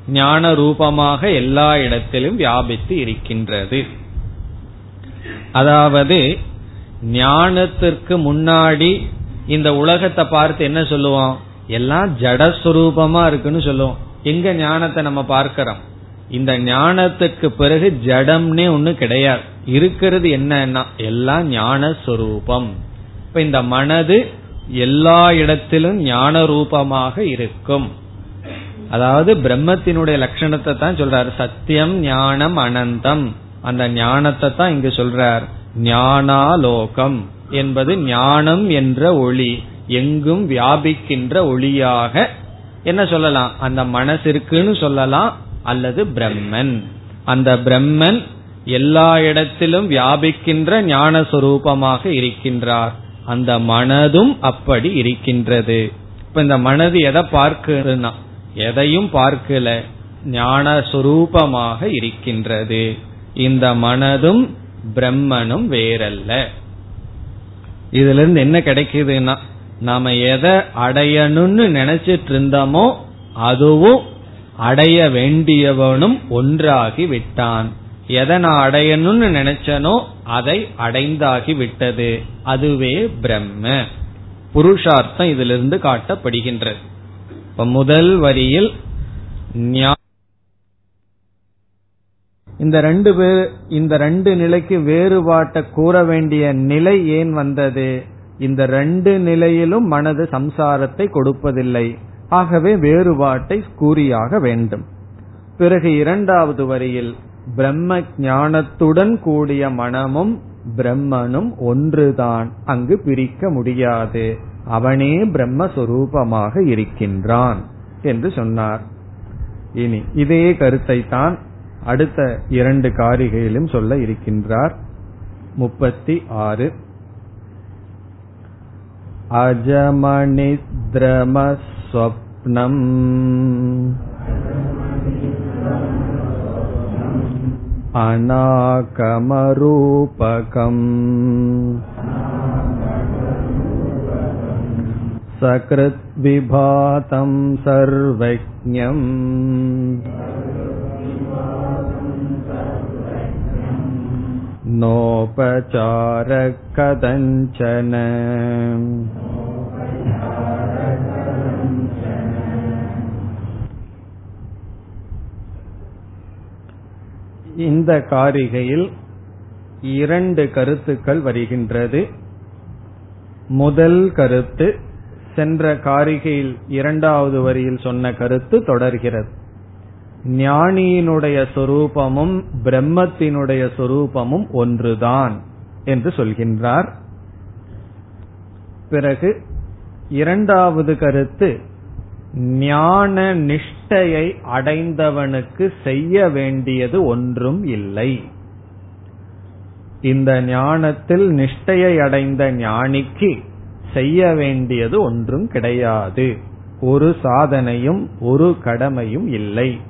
ஞான ரூபமாக எல்லா இடத்திலும் வியாபித்து இருக்கின்றது. அதாவது ஞானத்திற்கு முன்னாடி இந்த உலகத்தை பார்த்து என்ன சொல்லுவோம்? எல்லாம் ஜடஸ்வரூபமா இருக்குன்னு சொல்லுவோம். எங்க ஞானத்தை நம்ம பார்க்கிறோம்? இந்த ஞானத்துக்கு பிறகு ஜடம்னே ஒண்ணு கிடையாது. இருக்கிறது என்னன்னா எல்லாம் ஞான சொரூபம் இப்ப இந்த மனது எல்லா இடத்திலும் ஞான ரூபமாக இருக்கும். அதாவது பிரம்மத்தினுடைய லட்சணத்தை தான் சொல்றாரு. சத்தியம் ஞானம் அனந்தம். அந்த ஞானத்தை தான் இங்கு சொல்றார். ஞானாலோகம் என்பது ஞானம் என்ற ஒளி எங்கும் வியாபிக்கின்ற ஒளியாக என்ன சொல்லலாம்? அந்த மனசு இருக்குன்னு சொல்லலாம். அல்லது பிரம்மன். அந்த பிரம்மன் எல்லா இடத்திலும் வியாபிக்கின்ற ஞான இருக்கின்றார். அந்த மனதும் அப்படி இருக்கின்றது. இப்ப இந்த மனது எதை பார்க்குதுன்னா எதையும் பார்க்கல ஞான சுரூபமாக இருக்கின்றது. இந்த மனதும் பிரம்மனும் வேறல்ல. இதுல இருந்து என்ன கிடைக்குதுன்னா நாம எதை அடையணும்னு நினைச்சிட்டு இருந்தோமோ அதுவும் அடைய வேண்டியவனும் ஒன்றாகி விட்டான். எதை நான் அடையணும்னு நினைச்சனோ அதை அடைந்தாகி விட்டது. அதுவே பிரம்ம. புருஷார்த்தம் இதிலிருந்து காட்டப்படுகின்றது. இப்ப முதல் வரியில் இந்த ரெண்டு பேர் இந்த ரெண்டு நிலைக்கு வேறுபாட்டை கூற வேண்டிய நிலை ஏன் வந்தது? இந்த ரெண்டு நிலையிலும் மனது சம்சாரத்தை கொடுப்பதில்லை. ஆகவே வேறுபாட்டை கூறியாக வேண்டும். பிறகு இரண்டாவது வரியில் பிரம்ம ஞானத்துடன் கூடிய மனமும் பிரம்மனும் ஒன்றுதான். அங்கு பிரிக்க முடியாது. அவனே பிரம்மஸ்வரூபமாக இருக்கின்றான் என்று சொன்னார். இனி இதே கருத்தை தான் அடுத்த இரண்டு காரிகையிலும் சொல்ல இருக்கின்றார். முப்பத்தி ஆறு. स्वप्नम् अनाकमरूपकम् सकृद्विभातं सर्वज्ञम् नोपचारकदञ्चन இந்த காரிகையில் இரண்டு கருத்துக்கள் வருகின்றது. முதல் கருத்து சென்ற காரிகையில் இரண்டாவது வரியில் சொன்ன கருத்து தொடர்கிறது. ஞானியினுடைய சொரூபமும் பிரம்மத்தினுடைய சொரூபமும் ஒன்றுதான் என்று சொல்கின்றார். பிறகு இரண்டாவது கருத்து ஞான நிஷ்டையை அடைந்தவனுக்கு செய்ய வேண்டியது ஒன்றும் இல்லை. இந்த ஞானத்தில் நிஷ்டையை அடைந்த ஞானிக்கு செய்ய வேண்டியது ஒன்றும் கிடையாது. ஒரு சாதனையும் ஒரு கடமையும் இல்லை.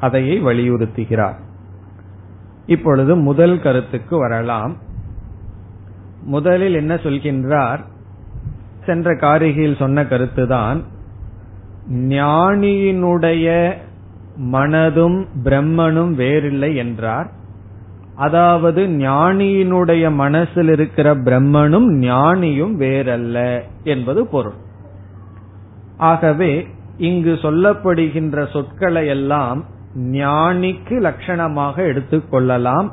அதையை வலியுறுத்துகிறார். இப்பொழுது முதல் கருத்துக்கு வரலாம். முதலில் என்ன சொல்கின்றார்? சென்ற காரிகையில் சொன்ன கருத்துதான் ஞானியினுடைய மனதும் பிரம்மனும் வேறில்லை என்றார். அதாவது ஞானியினுடைய மனசில் இருக்கிற பிரம்மனும் ஞானியும் வேறல்ல என்பது பொருள். ஆகவே இங்கு சொல்லப்படுகின்ற சொற்களை எல்லாம் ஞானிக்கு லட்சணமாக எடுத்துக்கொள்ளலாம்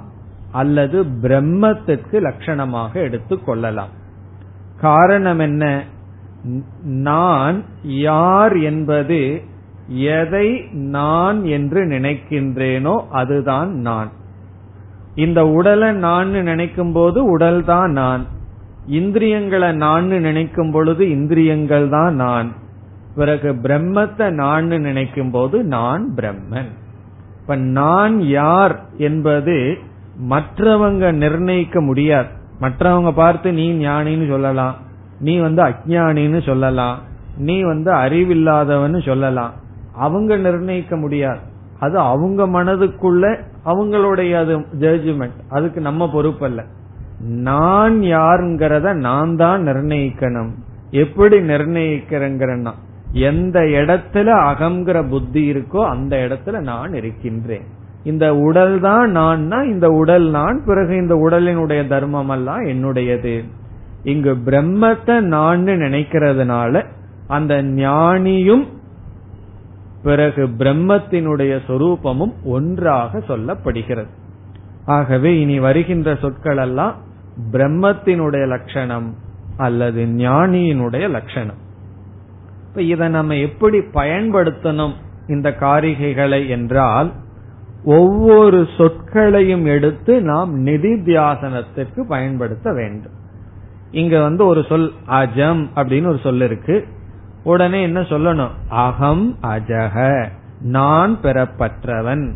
அல்லது பிரம்மத்திற்கு லட்சணமாக எடுத்துக்கொள்ளலாம் காரணம் என்ன? நான் யார் என்பது எதை நான் என்று நினைக்கின்றேனோ அதுதான் நான். இந்த உடலை நான் நினைக்கும் போது உடல் தான் நான். இந்திரியங்களை நான் நினைக்கும் பொழுது இந்திரியங்கள் தான் நான். பிறகு பிரம்மத்தை நான் நினைக்கும் போது நான் பிரம்மன். இப்ப நான் யார் என்பது மற்றவங்க நிர்ணயிக்க முடியாது. மற்றவங்க பார்த்து நீ ஞானின்னு சொல்லலாம். நீ வந்து அஜானின்னு சொல்லலாம். நீ வந்து அறிவில்லாதவன்னு சொல்லலாம். அவங்க நிர்ணயிக்க முடியாது. அது அவங்க மனதுக்குள்ள அவங்களுடைய அது ஜட்ஜ்மெண்ட் அதுக்கு நம்ம பொறுப்பல்ல. நான் யாருங்கிறத நான் தான் நிர்ணயிக்கணும். எப்படி நிர்ணயிக்கிறேங்கிறன்னா எந்த இடத்துல அகங்கிற புத்தி இருக்கோ அந்த இடத்துல நான் இருக்கின்றேன். இந்த உடல் தான் நான்னா இந்த உடல் நான் பிறகு இந்த உடலினுடைய தர்மம் எல்லாம் என்னுடையது. இங்கு பிரம்மத்தை நான் நினைக்கிறதுனால அந்த ஞானியும் பிறகு பிரம்மத்தினுடைய சொரூபமும் ஒன்றாக சொல்லப்படுகிறது. ஆகவே இனி வருகின்ற சொற்கள் எல்லாம் பிரம்மத்தினுடைய லட்சணம் அல்லது ஞானியினுடைய லட்சணம். இப்ப இதை நம்ம எப்படி பயன்படுத்தணும் இந்த காரிகைகளை என்றால் ஒவ்வொரு சொற்களையும் எடுத்து நாம் நிதித்தியாசனத்திற்கு பயன்படுத்த வேண்டும். இங்க வந்து ஒரு சொல் அஜம் அப்படின்னு ஒரு சொல் இருக்கு. உடனே என்ன சொல்லணும்? அகம் அஜக நான் பெறப்பற்றவன்.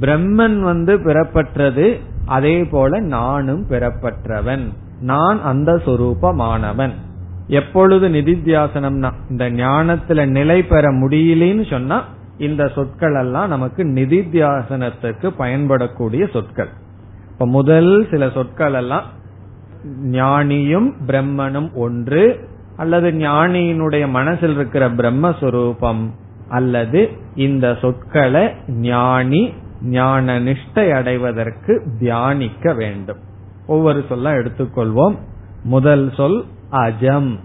பிரம்மன் வந்து பெறப்பட்டது அதே போல நானும் பெறப்பட்டவன் நான் அந்த சொரூபமானவன். எப்பொழுது நிதித்தியாசனம்னா இந்த ஞானத்துல நிலை பெற முடியலன்னு சொன்னா இந்த சொற்கள் எல்லாம் நமக்கு நிதித்தியாசனத்துக்கு பயன்படக்கூடிய சொற்கள். இப்ப முதல் சில சொற்கள் எல்லாம் ஞானியும் பிரம்மனும் ஒன்று அல்லது ஞானியினுடைய மனசில் இருக்கிற பிரம்மஸ்வரூபம் அல்லது இந்த சொற்களை ஞானி ஞான நிஷ்டை அடைவதற்கு தியானிக்க வேண்டும். ஒவ்வொரு சொல்ல எடுத்துக்கொள்வோம். முதல் சொல் அஜம்.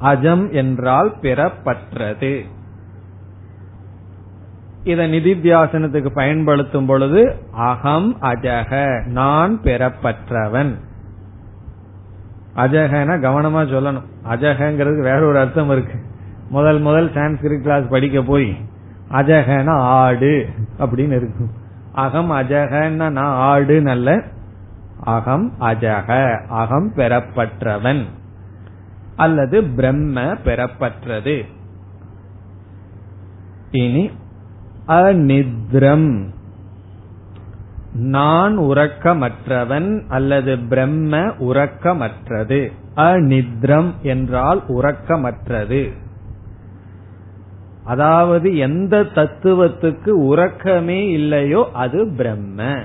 அஜம் என்றால் பிறப்பற்றது. இதை நிதித்தியாசனத்துக்கு பயன்படுத்தும் பொழுது அகம் அஜக நான் பெறப்பற்றவன். அஜகன கவனமா சொல்லணும். அஜகங்கிறது வேற ஒரு அர்த்தம் இருக்கு. முதல் முதல் சான்ஸ்கிரிட் கிளாஸ் படிக்க போய் அஜகன ஆடு அப்படின்னு இருக்கும். அகம் அஜகன்னா நான் ஆடு நல்ல அகம் அஜக அகம் பெறப்பற்றவன். அல்லது பிரம்ம பெறப்பற்றது. இனி அநித்ரம். நான் உறக்கமற்றவன் அல்லது பிரம்ம உறக்கமற்றது. அநித்ரம் என்றால் உறக்கமற்றது. அதாவது எந்த தத்துவத்துக்கு உறக்கமே இல்லையோ அது பிரம்ம.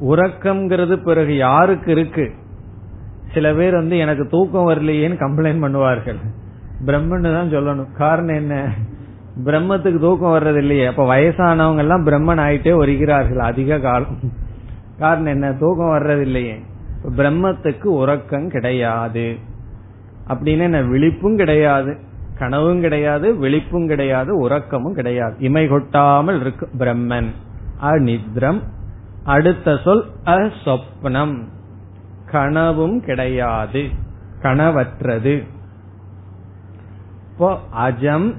உறக்கம்ங்கிறது பிறகு யாருக்கு இருக்கு? சில பேர் வந்து எனக்கு தூக்கம் வரலையேன்னு கம்ப்ளைண்ட் பண்ணுவார்கள். பிரம்மன்னு தான் சொல்லணும். காரணம் என்ன? பிரம்மத்துக்கு தூக்கம் வர்றது இல்லையே அப்ப வயசானவங்க எல்லாம் பிரம்மன் ஆயிட்டே வருகிறார்கள் அதிக காலம். காரணம் என்ன? தூக்கம் வர்றது இல்லையே பிரம்மத்துக்கு உறக்கம் கிடையாது. அப்படின்னு என்ன? விழிப்பும் கிடையாது. கனவும் கிடையாது விழிப்பும் கிடையாது உறக்கமும் கிடையாது. இமை கொட்டாமல் இருக்கு பிரம்மன். அநித்ரம். அடுத்த சொல் அசொப்னம் கனவும் கிடையாது. கனவற்றது. இப்போ அஜம்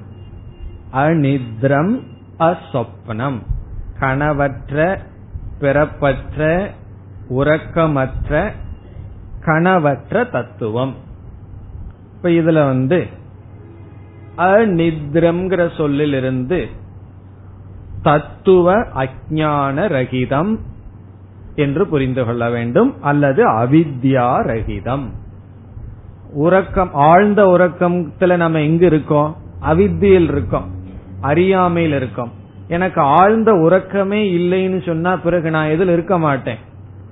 அநித்ரம் அசொப்னம் கனவற்ற பிறப்பற்ற உறக்கமற்ற கனவற்ற தத்துவம். இப்ப இதுல வந்து அநித்ரம்ங்கிற சொல்லிலிருந்து தத்துவ அஜான ரகிதம் என்று புரிந்து கொள்ள வேண்டும் அல்லது அவித்யா ரகிதம். உறக்கம் ஆழ்ந்த உறக்கத்துல நம்ம எங்க இருக்கோம்? அவித்தியில் இருக்கோம். அறியாமையில் இருக்கோம். எனக்கு ஆழ்ந்த உறக்கமே இல்லைன்னு சொன்னா பிறகு நான் எதில் இருக்க மாட்டேன்?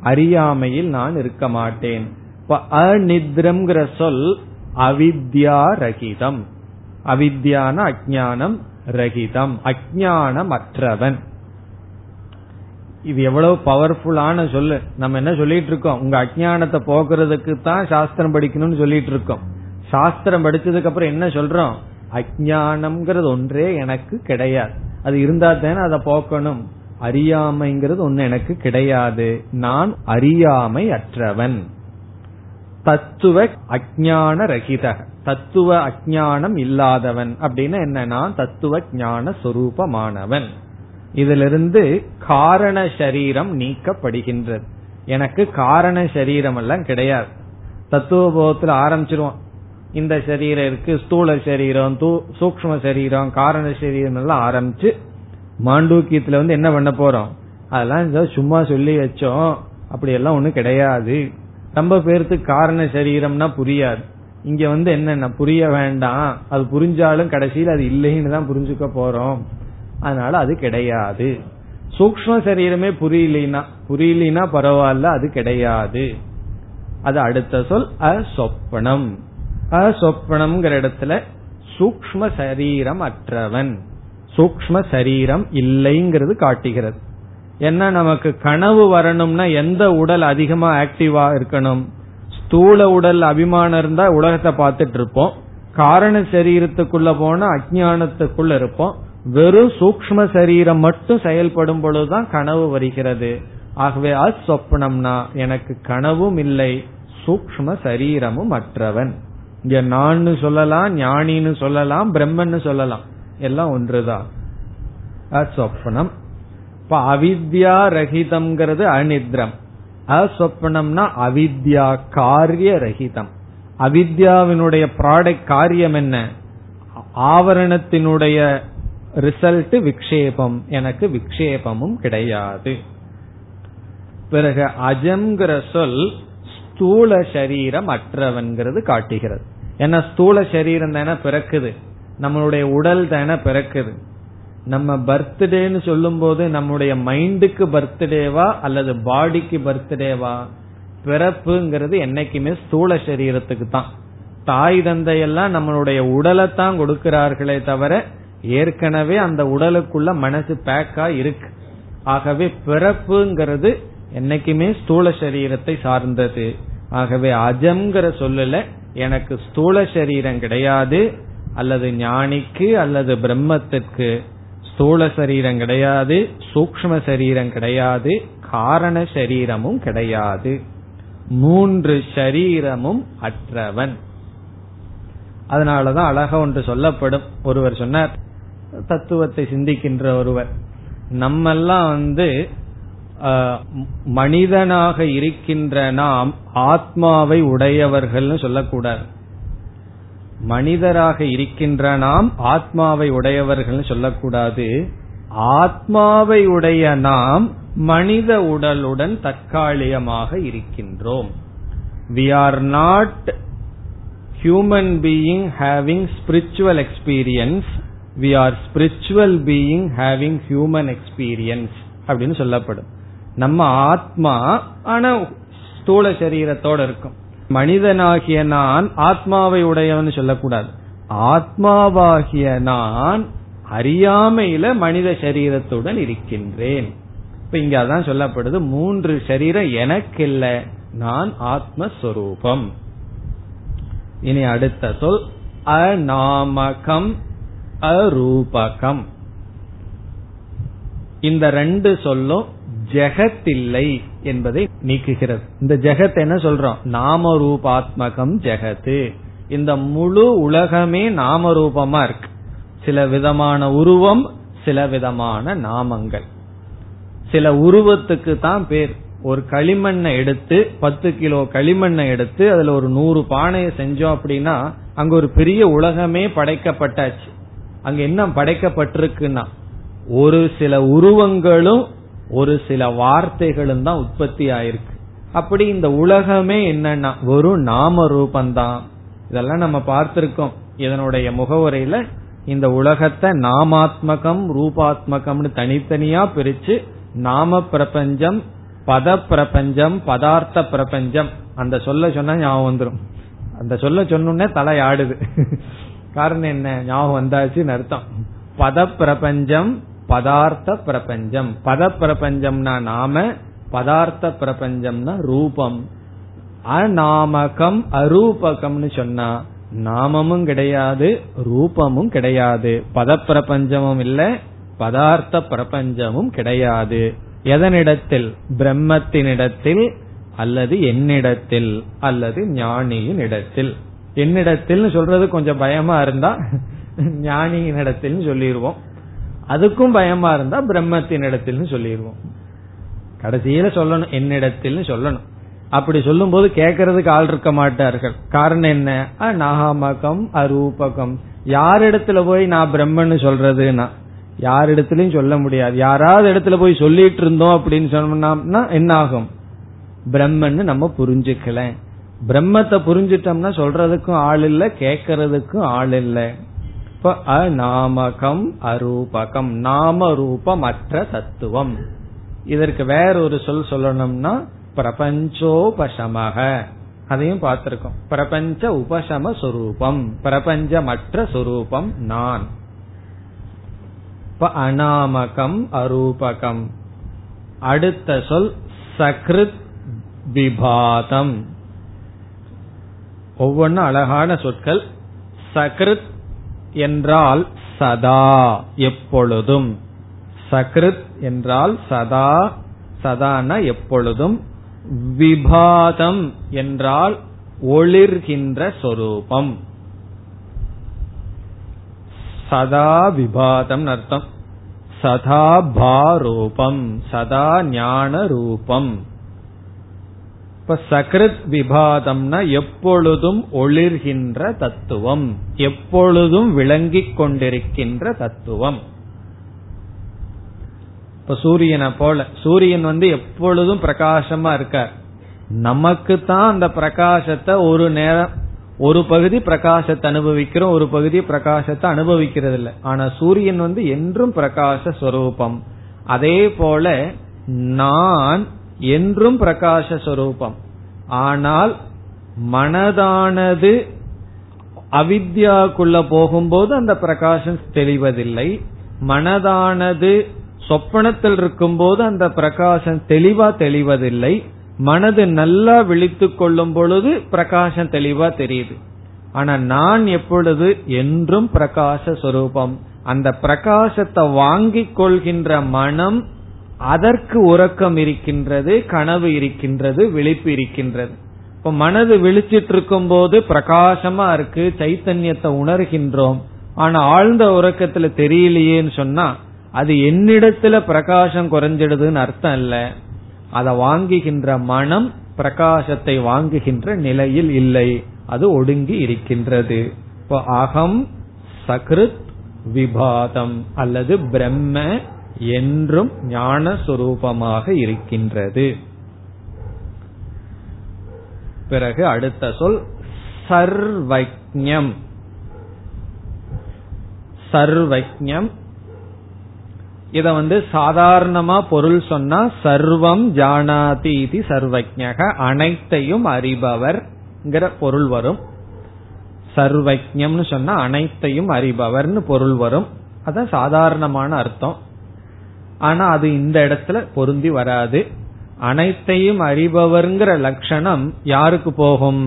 அறியாமையில் நான் இருக்க மாட்டேன். அநித்ரம்ங்கிற சொல் அவித்யா ரகிதம். அவித்யான அஜானம் ரகிதம். அஜானம் அற்றவன் இது எவ்வளவு பவர்ஃபுல்லான சொல்லு. நம்ம என்ன சொல்லிட்டு இருக்கோம்? உங்க அஜானத்தை போக்குறதுக்கு தான் சாஸ்திரம் படிக்கணும்னு சொல்லிட்டு இருக்கோம். சாஸ்திரம் படிச்சதுக்கு அப்புறம் என்ன சொல்றோம்? அஜானம்ங்கிறது ஒன்றே எனக்கு கிடையாது. அது இருந்தா தானே அதை போக்கணும். அறியாமைங்கிறது ஒன்னு எனக்கு கிடையாது. நான் அறியாமை அற்றவன் தத்துவ அஜான ரகித தத்துவ அஜானம் இல்லாதவன் அப்படின்னு என்ன நான் தத்துவ ஞான சொரூபமானவன். இதிலிருந்து காரண சரீரம் நீக்கப்படுகின்றது. எனக்கு காரண சரீரம் எல்லாம் கிடையாது. தத்துவ போகத்துல ஆரம்பிச்சிருவோம். இந்த சரீரம் இருக்கு ஸ்தூல சரீரம் சூக்ம சரீரம் காரண சரீரம் எல்லாம் ஆரம்பிச்சு மாண்டூக்கியத்துல வந்து என்ன பண்ண போறோம்? அதெல்லாம் சும்மா சொல்லி வச்சோம். அப்படி எல்லாம் ஒண்ணு கிடையாது. ரொம்ப பேருக்கு காரண சரீரம்னா புரியாது. இங்க வந்து என்னென்ன? புரிய வேண்டாம். அது புரிஞ்சாலும் கடைசியில் அது இல்லைன்னு தான் புரிஞ்சுக்க போறோம். அதனால அது கிடையாது. சூக்ம சரீரமே புரியலனா புரியலனா பரவாயில்ல அது கிடையாது. அது அடுத்த சொல் அசொப்பனம் அசொப்பனம்ங்கிற இடத்துல சூக்ம சரீரம் அற்றவன். சூக்ம சரீரம் இல்லைங்கிறது காட்டுகிறது. என்ன நமக்கு கனவு வரணும்னா எந்த உடல் அதிகமா ஆக்டிவா இருக்கணும்? ஸ்தூல உடல் அபிமானம் இருந்தா உலகத்தை பார்த்துட்டு இருப்போம் காரண சரீரத்துக்குள்ள போனா அஜானத்துக்குள்ள இருப்போம். வெறும் சூக்ம சரீரம் மட்டும் செயல்படும் பொழுதுதான் கனவு வருகிறது. ஆகவே அஸ்வப்னம்னா எனக்கு கனவும் இல்லை சூக்ம சரீரமும் அற்றவன். இங்க நான் சொல்லலாம் ஞானின்னு சொல்லலாம் பிரம்மன்னு சொல்லலாம். எல்லாம் ஒன்றுதான் அஸ்வப்னம். இப்ப அவித்யா ரஹிதம்ங்கிறது அனித்ரம் அஸ்வப்னம்னா அவித்யா காரிய ரஹிதம். அவித்யாவினுடைய ப்ராடக்ட் காரியம் என்ன? ஆவரணத்தினுடைய ரிசல்ட் விக்ஷேபம். எனக்கு விக்ஷேபமும் கிடையாது. பிறகு அஜம்ங்கிற சொல் ஸ்தூல சரீரம் அற்றவன்கிறது காட்டுகிறது. ஏன்னா ஸ்தூல சரீரம் தானே பிறக்குது. நம்மளுடைய உடல் தானே பிறக்குது. நம்ம பர்த்டேன்னு சொல்லும் போது நம்முடைய மைண்டுக்கு பர்த்டேவா அல்லது பாடிக்கு பர்த்டேவா? பிறப்புங்கிறது என்னைக்குமே ஸ்தூல சரீரத்துக்கு தான். தாய் தந்தையெல்லாம் நம்மளுடைய உடலை தான் கொடுக்கிறார்களே தவிர ஏற்கனவே அந்த உடலுக்குள்ள மனசு பேக்கா இருக்கு. ஆகவே பிறப்புங்கிறது என்னைக்குமே ஸ்தூல சரீரத்தை சார்ந்தது. ஆகவே அஜம்ங்கிற சொல்லல எனக்கு ஸ்தூல சரீரம் கிடையாது அல்லது ஞானிக்கு அல்லது பிரம்மத்திற்கு ஸ்தூல சரீரம் கிடையாது சூக்ம சரீரம் கிடையாது காரண சரீரமும் கிடையாது. மூன்று சரீரமும் அற்றவன். அதனாலதான் அழகா ஒன்று சொல்லப்படும். ஒருவர் சொன்னார் தத்துவத்தை சிந்திக்கின்ற ஒருவர் நம்மெல்லாம் வந்து மனிதனாக இருக்கின்ற நாம் ஆத்மாவை உடையவர்கள்னு சொல்லக்கூடாது. மனிதராக இருக்கின்ற நாம் ஆத்மாவை உடையவர்கள் சொல்லக்கூடாது. ஆத்மாவை உடைய நாம் மனித உடலுடன் தற்காலிகமாக இருக்கின்றோம். We are not human being having spiritual experience we are spiritual being having human experience அப்படின்னு சொல்லப்படும். நம்ம ஆத்மா ஆனா ஸ்தூல சரீரத்தோட இருக்கும். மனிதனாகிய நான் ஆத்மாவை உடையவன் சொல்லக்கூடாது. ஆத்மாவாகிய நான் அறியாமையில மனித சரீரத்துடன் இருக்கின்றேன். இப்ப இங்க அதான் சொல்லப்படுது மூன்று சரீரம் எனக்கு இல்ல நான் ஆத்மஸ்வரூபம். இனி அடுத்த சொல் அநாமகம் அரூபகம். இந்த ரெண்டு சொல்லும் ஜெகத் இல்லை என்பதை நீக்குகிறது. இந்த ஜெகத் என்ன சொல்றோம்? நாம ரூபாத்மகம் ஜெகத்து. இந்த முழு உலகமே நாம ரூபமா இருக்கு. சில விதமான உருவம் சில விதமான நாமங்கள். சில உருவத்துக்கு தான் பேர். ஒரு களிமண்ணை எடுத்து பத்து கிலோ களிமண்ணை எடுத்து அதுல ஒரு நூறு பானையை செஞ்சோம் அப்படின்னா அங்க ஒரு பெரிய உலகமே படைக்கப்பட்டாச்சு. அங்க என்ன படைக்கப்பட்டிருக்குன்னா ஒரு சில உருவங்களும் ஒரு சில வார்த்தைகளும் தான் உற்பத்தி ஆயிருக்கு. அப்படி இந்த உலகமே என்னன்னா ஒரு நாம ரூபந்தான். இதெல்லாம் நம்ம பார்த்திருக்கோம். இதனுடைய முகவுரையில இந்த உலகத்தை நாமாத்மகம் ரூபாத்மகம்னு தனித்தனியா பிரிச்சு நாம பிரபஞ்சம் பத பிரபஞ்சம் பதார்த்த பிரபஞ்சம். அந்த சொல்ல சொன்னா ஞாபகம் வந்துடும் அந்த சொல்ல சொன்னே தலை ஆடுது. காரணம் என்ன? ஞாபகம் வந்தாச்சுன்னு அர்த்தம். பத பிரபஞ்சம் பதார்த்த பிரபஞ்சம். பத பிரபஞ்சம்னா நாம பதார்த்த பிரபஞ்சம்னா ரூபம். அநாமகம் அரூபகம்னு சொன்னா நாமமும் கிடையாது ரூபமும் கிடையாது. பத பிரபஞ்சமும் இல்ல பதார்த்த பிரபஞ்சமும் கிடையாது. எதனிடத்தில்? பிரம்மத்தினிடத்தில் அல்லது என்னிடத்தில் அல்லது ஞானியின் இடத்தில் என்னிடத்தில் சொல்றது கொஞ்சம் பயமா இருந்தா ஞானியின் இடத்தில் சொல்லிடுவோம் அதுக்கும் பயமா இருந்தா பிரம்மத்தின் இடத்தில் சொல்லிடுவோம் கடைசியில சொல்லணும் என்னிடத்தில் சொல்லணும். அப்படி சொல்லும் போது கேட்கறதுக்கு ஆள் இருக்க மாட்டார்கள். காரணம் என்ன? நாகாமகம் அரூபகம். யாரிடத்துல போய் நான் பிரம்மன்னு சொல்றதுன்னா? யார் இடத்துலயும் சொல்ல முடியாது. யாராவது இடத்துல போய் சொல்லிட்டு இருந்தோம் அப்படின்னு சொன்னோம்னா என்ன ஆகும்? பிரம்மன்னு நம்ம புரிஞ்சுக்கல. பிரம்மத்தை புரிஞ்சிட்டோம்னா சொல்றதுக்கும் ஆள் இல்ல கேட்கறதுக்கும் ஆள் இல்லை. இப்ப அநாமகம் அரூபகம் நாம ரூபமற்ற தத்துவம். இதற்கு வேற ஒரு சொல் சொல்லணும்னா பிரபஞ்சோபசமக. அதையும் பார்த்திருக்கோம். பிரபஞ்ச உபசம சொரூபம் பிரபஞ்சமற்ற சொரூபம் நான். இப்ப அநாமகம் அரூபகம். அடுத்த சொல் சக்ருத் விபாதம். ஒவ்வொன்றும் அழகான சொற்கள். சக்ருத் என்றால் சதா எப்பொழுதும். சக்ருத் என்றால் சதா சதான எப்பொழுதும். விபாதம் என்றால் ஒளிர்கின்ற சொரூபம். சதா விபாதம் அர்த்தம். சதா பாரூபம். சதா ஞான ரூபம் இப்ப சக்ருத் விபாதம்னா எப்பொழுதும் ஒளிர்கின்ற தத்துவம் எப்பொழுதும் விளங்கிக் கொண்டிருக்கின்ற தத்துவம். இப்ப சூரியனை போல சூரியன் வந்து எப்பொழுதும் பிரகாசமா இருக்கார். நமக்கு தான் அந்த பிரகாசத்தை ஒரு நேரம் ஒரு பகுதி பிரகாசத்தை அனுபவிக்கிறோம் ஒரு பகுதி பிரகாசத்தை அனுபவிக்கிறது இல்லை ஆனா சூரியன் வந்து என்றும் பிரகாச ஸ்வரூபம். அதே போல நான் என்றும் பிரகாசஸ்வரூபம் ஆனால் மனதானது அவித்யாக்குள்ள போகும்போது அந்த பிரகாசம் தெளிவதில்லை. மனதானது சொப்பனத்தில் இருக்கும்போது அந்த பிரகாசம் தெளிவா தெளிவதில்லை. மனது நல்லா விழித்து கொள்ளும் பொழுது பிரகாசம் தெளிவா தெரியுது. ஆனா நான் எப்பொழுது என்றும் பிரகாச சொரூபம். அந்த பிரகாசத்தை வாங்கிக் கொள்கின்ற மனம் அதற்கு உறக்கம் இருக்கின்றது கனவு இருக்கின்றது விழிப்பு இருக்கின்றது. இப்ப மனது விழிச்சிட்டு இருக்கும் போது பிரகாசமா இருக்கு சைத்தன்யத்தை உணர்கின்றோம். ஆனா ஆழ்ந்த உறக்கத்துல தெரியலையேன்னு சொன்னா அது என்னிடத்துல பிரகாசம் குறைஞ்சிடுதுன்னு அர்த்தம் இல்ல. அதை வாங்குகின்ற மனம் பிரகாசத்தை வாங்குகின்ற நிலையில் இல்லை. அது ஒடுங்கி இருக்கின்றது. இப்போ அகம் சக்ருத் விபாதம் அல்லது பிரம்ம என்றும் ஞான சுரூபமாக இருக்கின்றது. பிறகு அடுத்த சொல் சர்வஜம் சர்வஜம் இத வந்து சாதாரணமா பொருள் சொன்னா சர்வம் ஜானாதி இது சர்வஜக அனைத்தையும் அறிபவர் பொருள் வரும். சர்வஜம்னு சொன்னா அனைத்தையும் அறிபவர்னு பொருள் வரும். அதான் சாதாரணமான அர்த்தம். ஆனா அது இந்த இடத்துல பொருந்தி வராது. அனைத்தையும் அறிபவர்ங்கிற லட்சணம் யாருக்கு போகும்?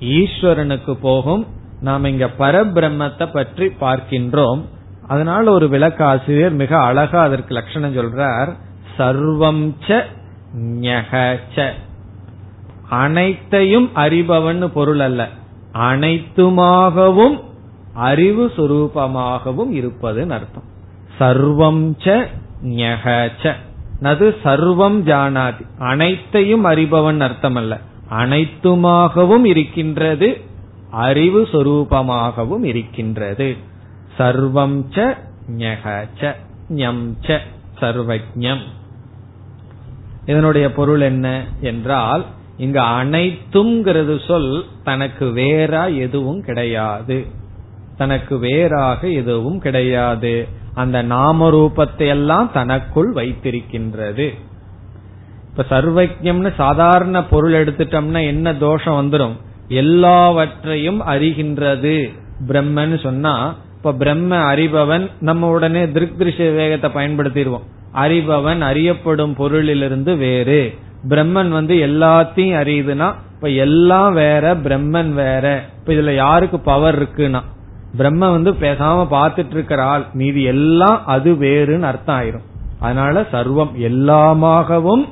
ஈஸ்வரனுக்கு போகும். நாம் இங்க பரபிரம்மத்தை பற்றி பார்க்கின்றோம். அதனால ஒரு விளக்காசிரியர் மிக அழகா அதற்கு லட்சணம் சொல்றார். சர்வம் ச அனைத்தையும் அறிபவன் பொருள் அல்ல. அனைத்துமாகவும் அறிவு சுரூபமாகவும் இருப்பதுன்னு அர்த்தம். சர்வம் ச நது சர்வம் ஜானாதி. அனைத்தையும் அறிபவன் அர்த்தம் அல்ல அனைத்துமாகவும் இருக்கின்றது அறிவு சொரூபமாகவும் இருக்கின்றது. சர்வம் ச சர்வஜம் இதனுடைய பொருள் என்ன என்றால் இங்க அனைத்துங்கிறது சொல் தனக்கு வேறா எதுவும் கிடையாது. தனக்கு வேறாக எதுவும் கிடையாது. அந்த நாம ரூபத்தை எல்லாம் தனக்குள் வைத்திருக்கின்றது. இப்ப சர்வஜம்னு சாதாரண பொருள் எடுத்துட்டோம்னா என்ன தோஷம் வந்துடும் எல்லாவற்றையும் அறிகின்றது. பிரம்மன்னு சொன்னா இப்ப பிரம்ம அறிபவன் நம்ம உடனே திருஷ்ய வேகத்தை பயன்படுத்திடுவோம். அறிபவன் அறியப்படும் பொருளிலிருந்து வேறு. பிரம்மன் வந்து எல்லாத்தையும் அறியுதுன்னா இப்ப எல்லாம் வேற பிரம்மன் வேற. இப்ப இதுல யாருக்கு பவர் இருக்குன்னா பிரம்ம வந்து பேசாம பாத்துட்டு இருக்கிற ஆள். மீதி எல்லாம் அது வேறுன்னு அர்த்தம் ஆயிரும். அதனால சர்வம் எல்லாமாகவும்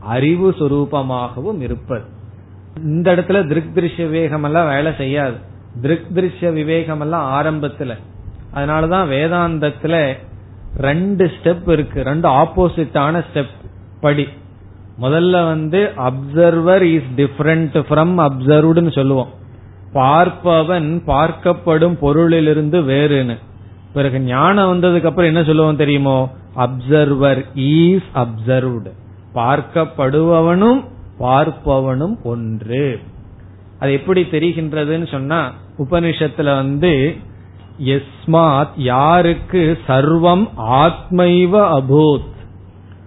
அறிவு சுரூபமாகவும் இருப்பது. இந்த இடத்துல திருக் திருஷ்ய விவேகம் எல்லாம் வேலை செய்யாது. திருக் திருஷ்ய விவேகம் எல்லாம் ஆரம்பத்துல. அதனாலதான் வேதாந்தத்துல ரெண்டு ஸ்டெப் இருக்கு. ரெண்டு ஆப்போசிட்டான ஸ்டெப் படி. முதல்ல வந்து அப்சர்வர் இஸ் டிஃபரண்ட் ஃப்ரம் அப்சர்வ்டுன்னு சொல்லுவோம். பார்ப்பவன் பார்க்கப்படும் பொருளிலிருந்து வேறுன்னு. பிறகு ஞானம் வந்ததுக்கு அப்புறம் என்ன சொல்லுவோம் தெரியுமோ? அப்சர்வர் ஈஸ் அப்சர்வ்டு பார்க்கப்படுபவனும் பார்ப்பவனும் ஒன்று. அது எப்படி தெரிகின்றதுன்னு சொன்னா உபனிஷத்துல வந்து எஸ்மாத் யாருக்கு சர்வம் ஆத்மைவ அபூத்?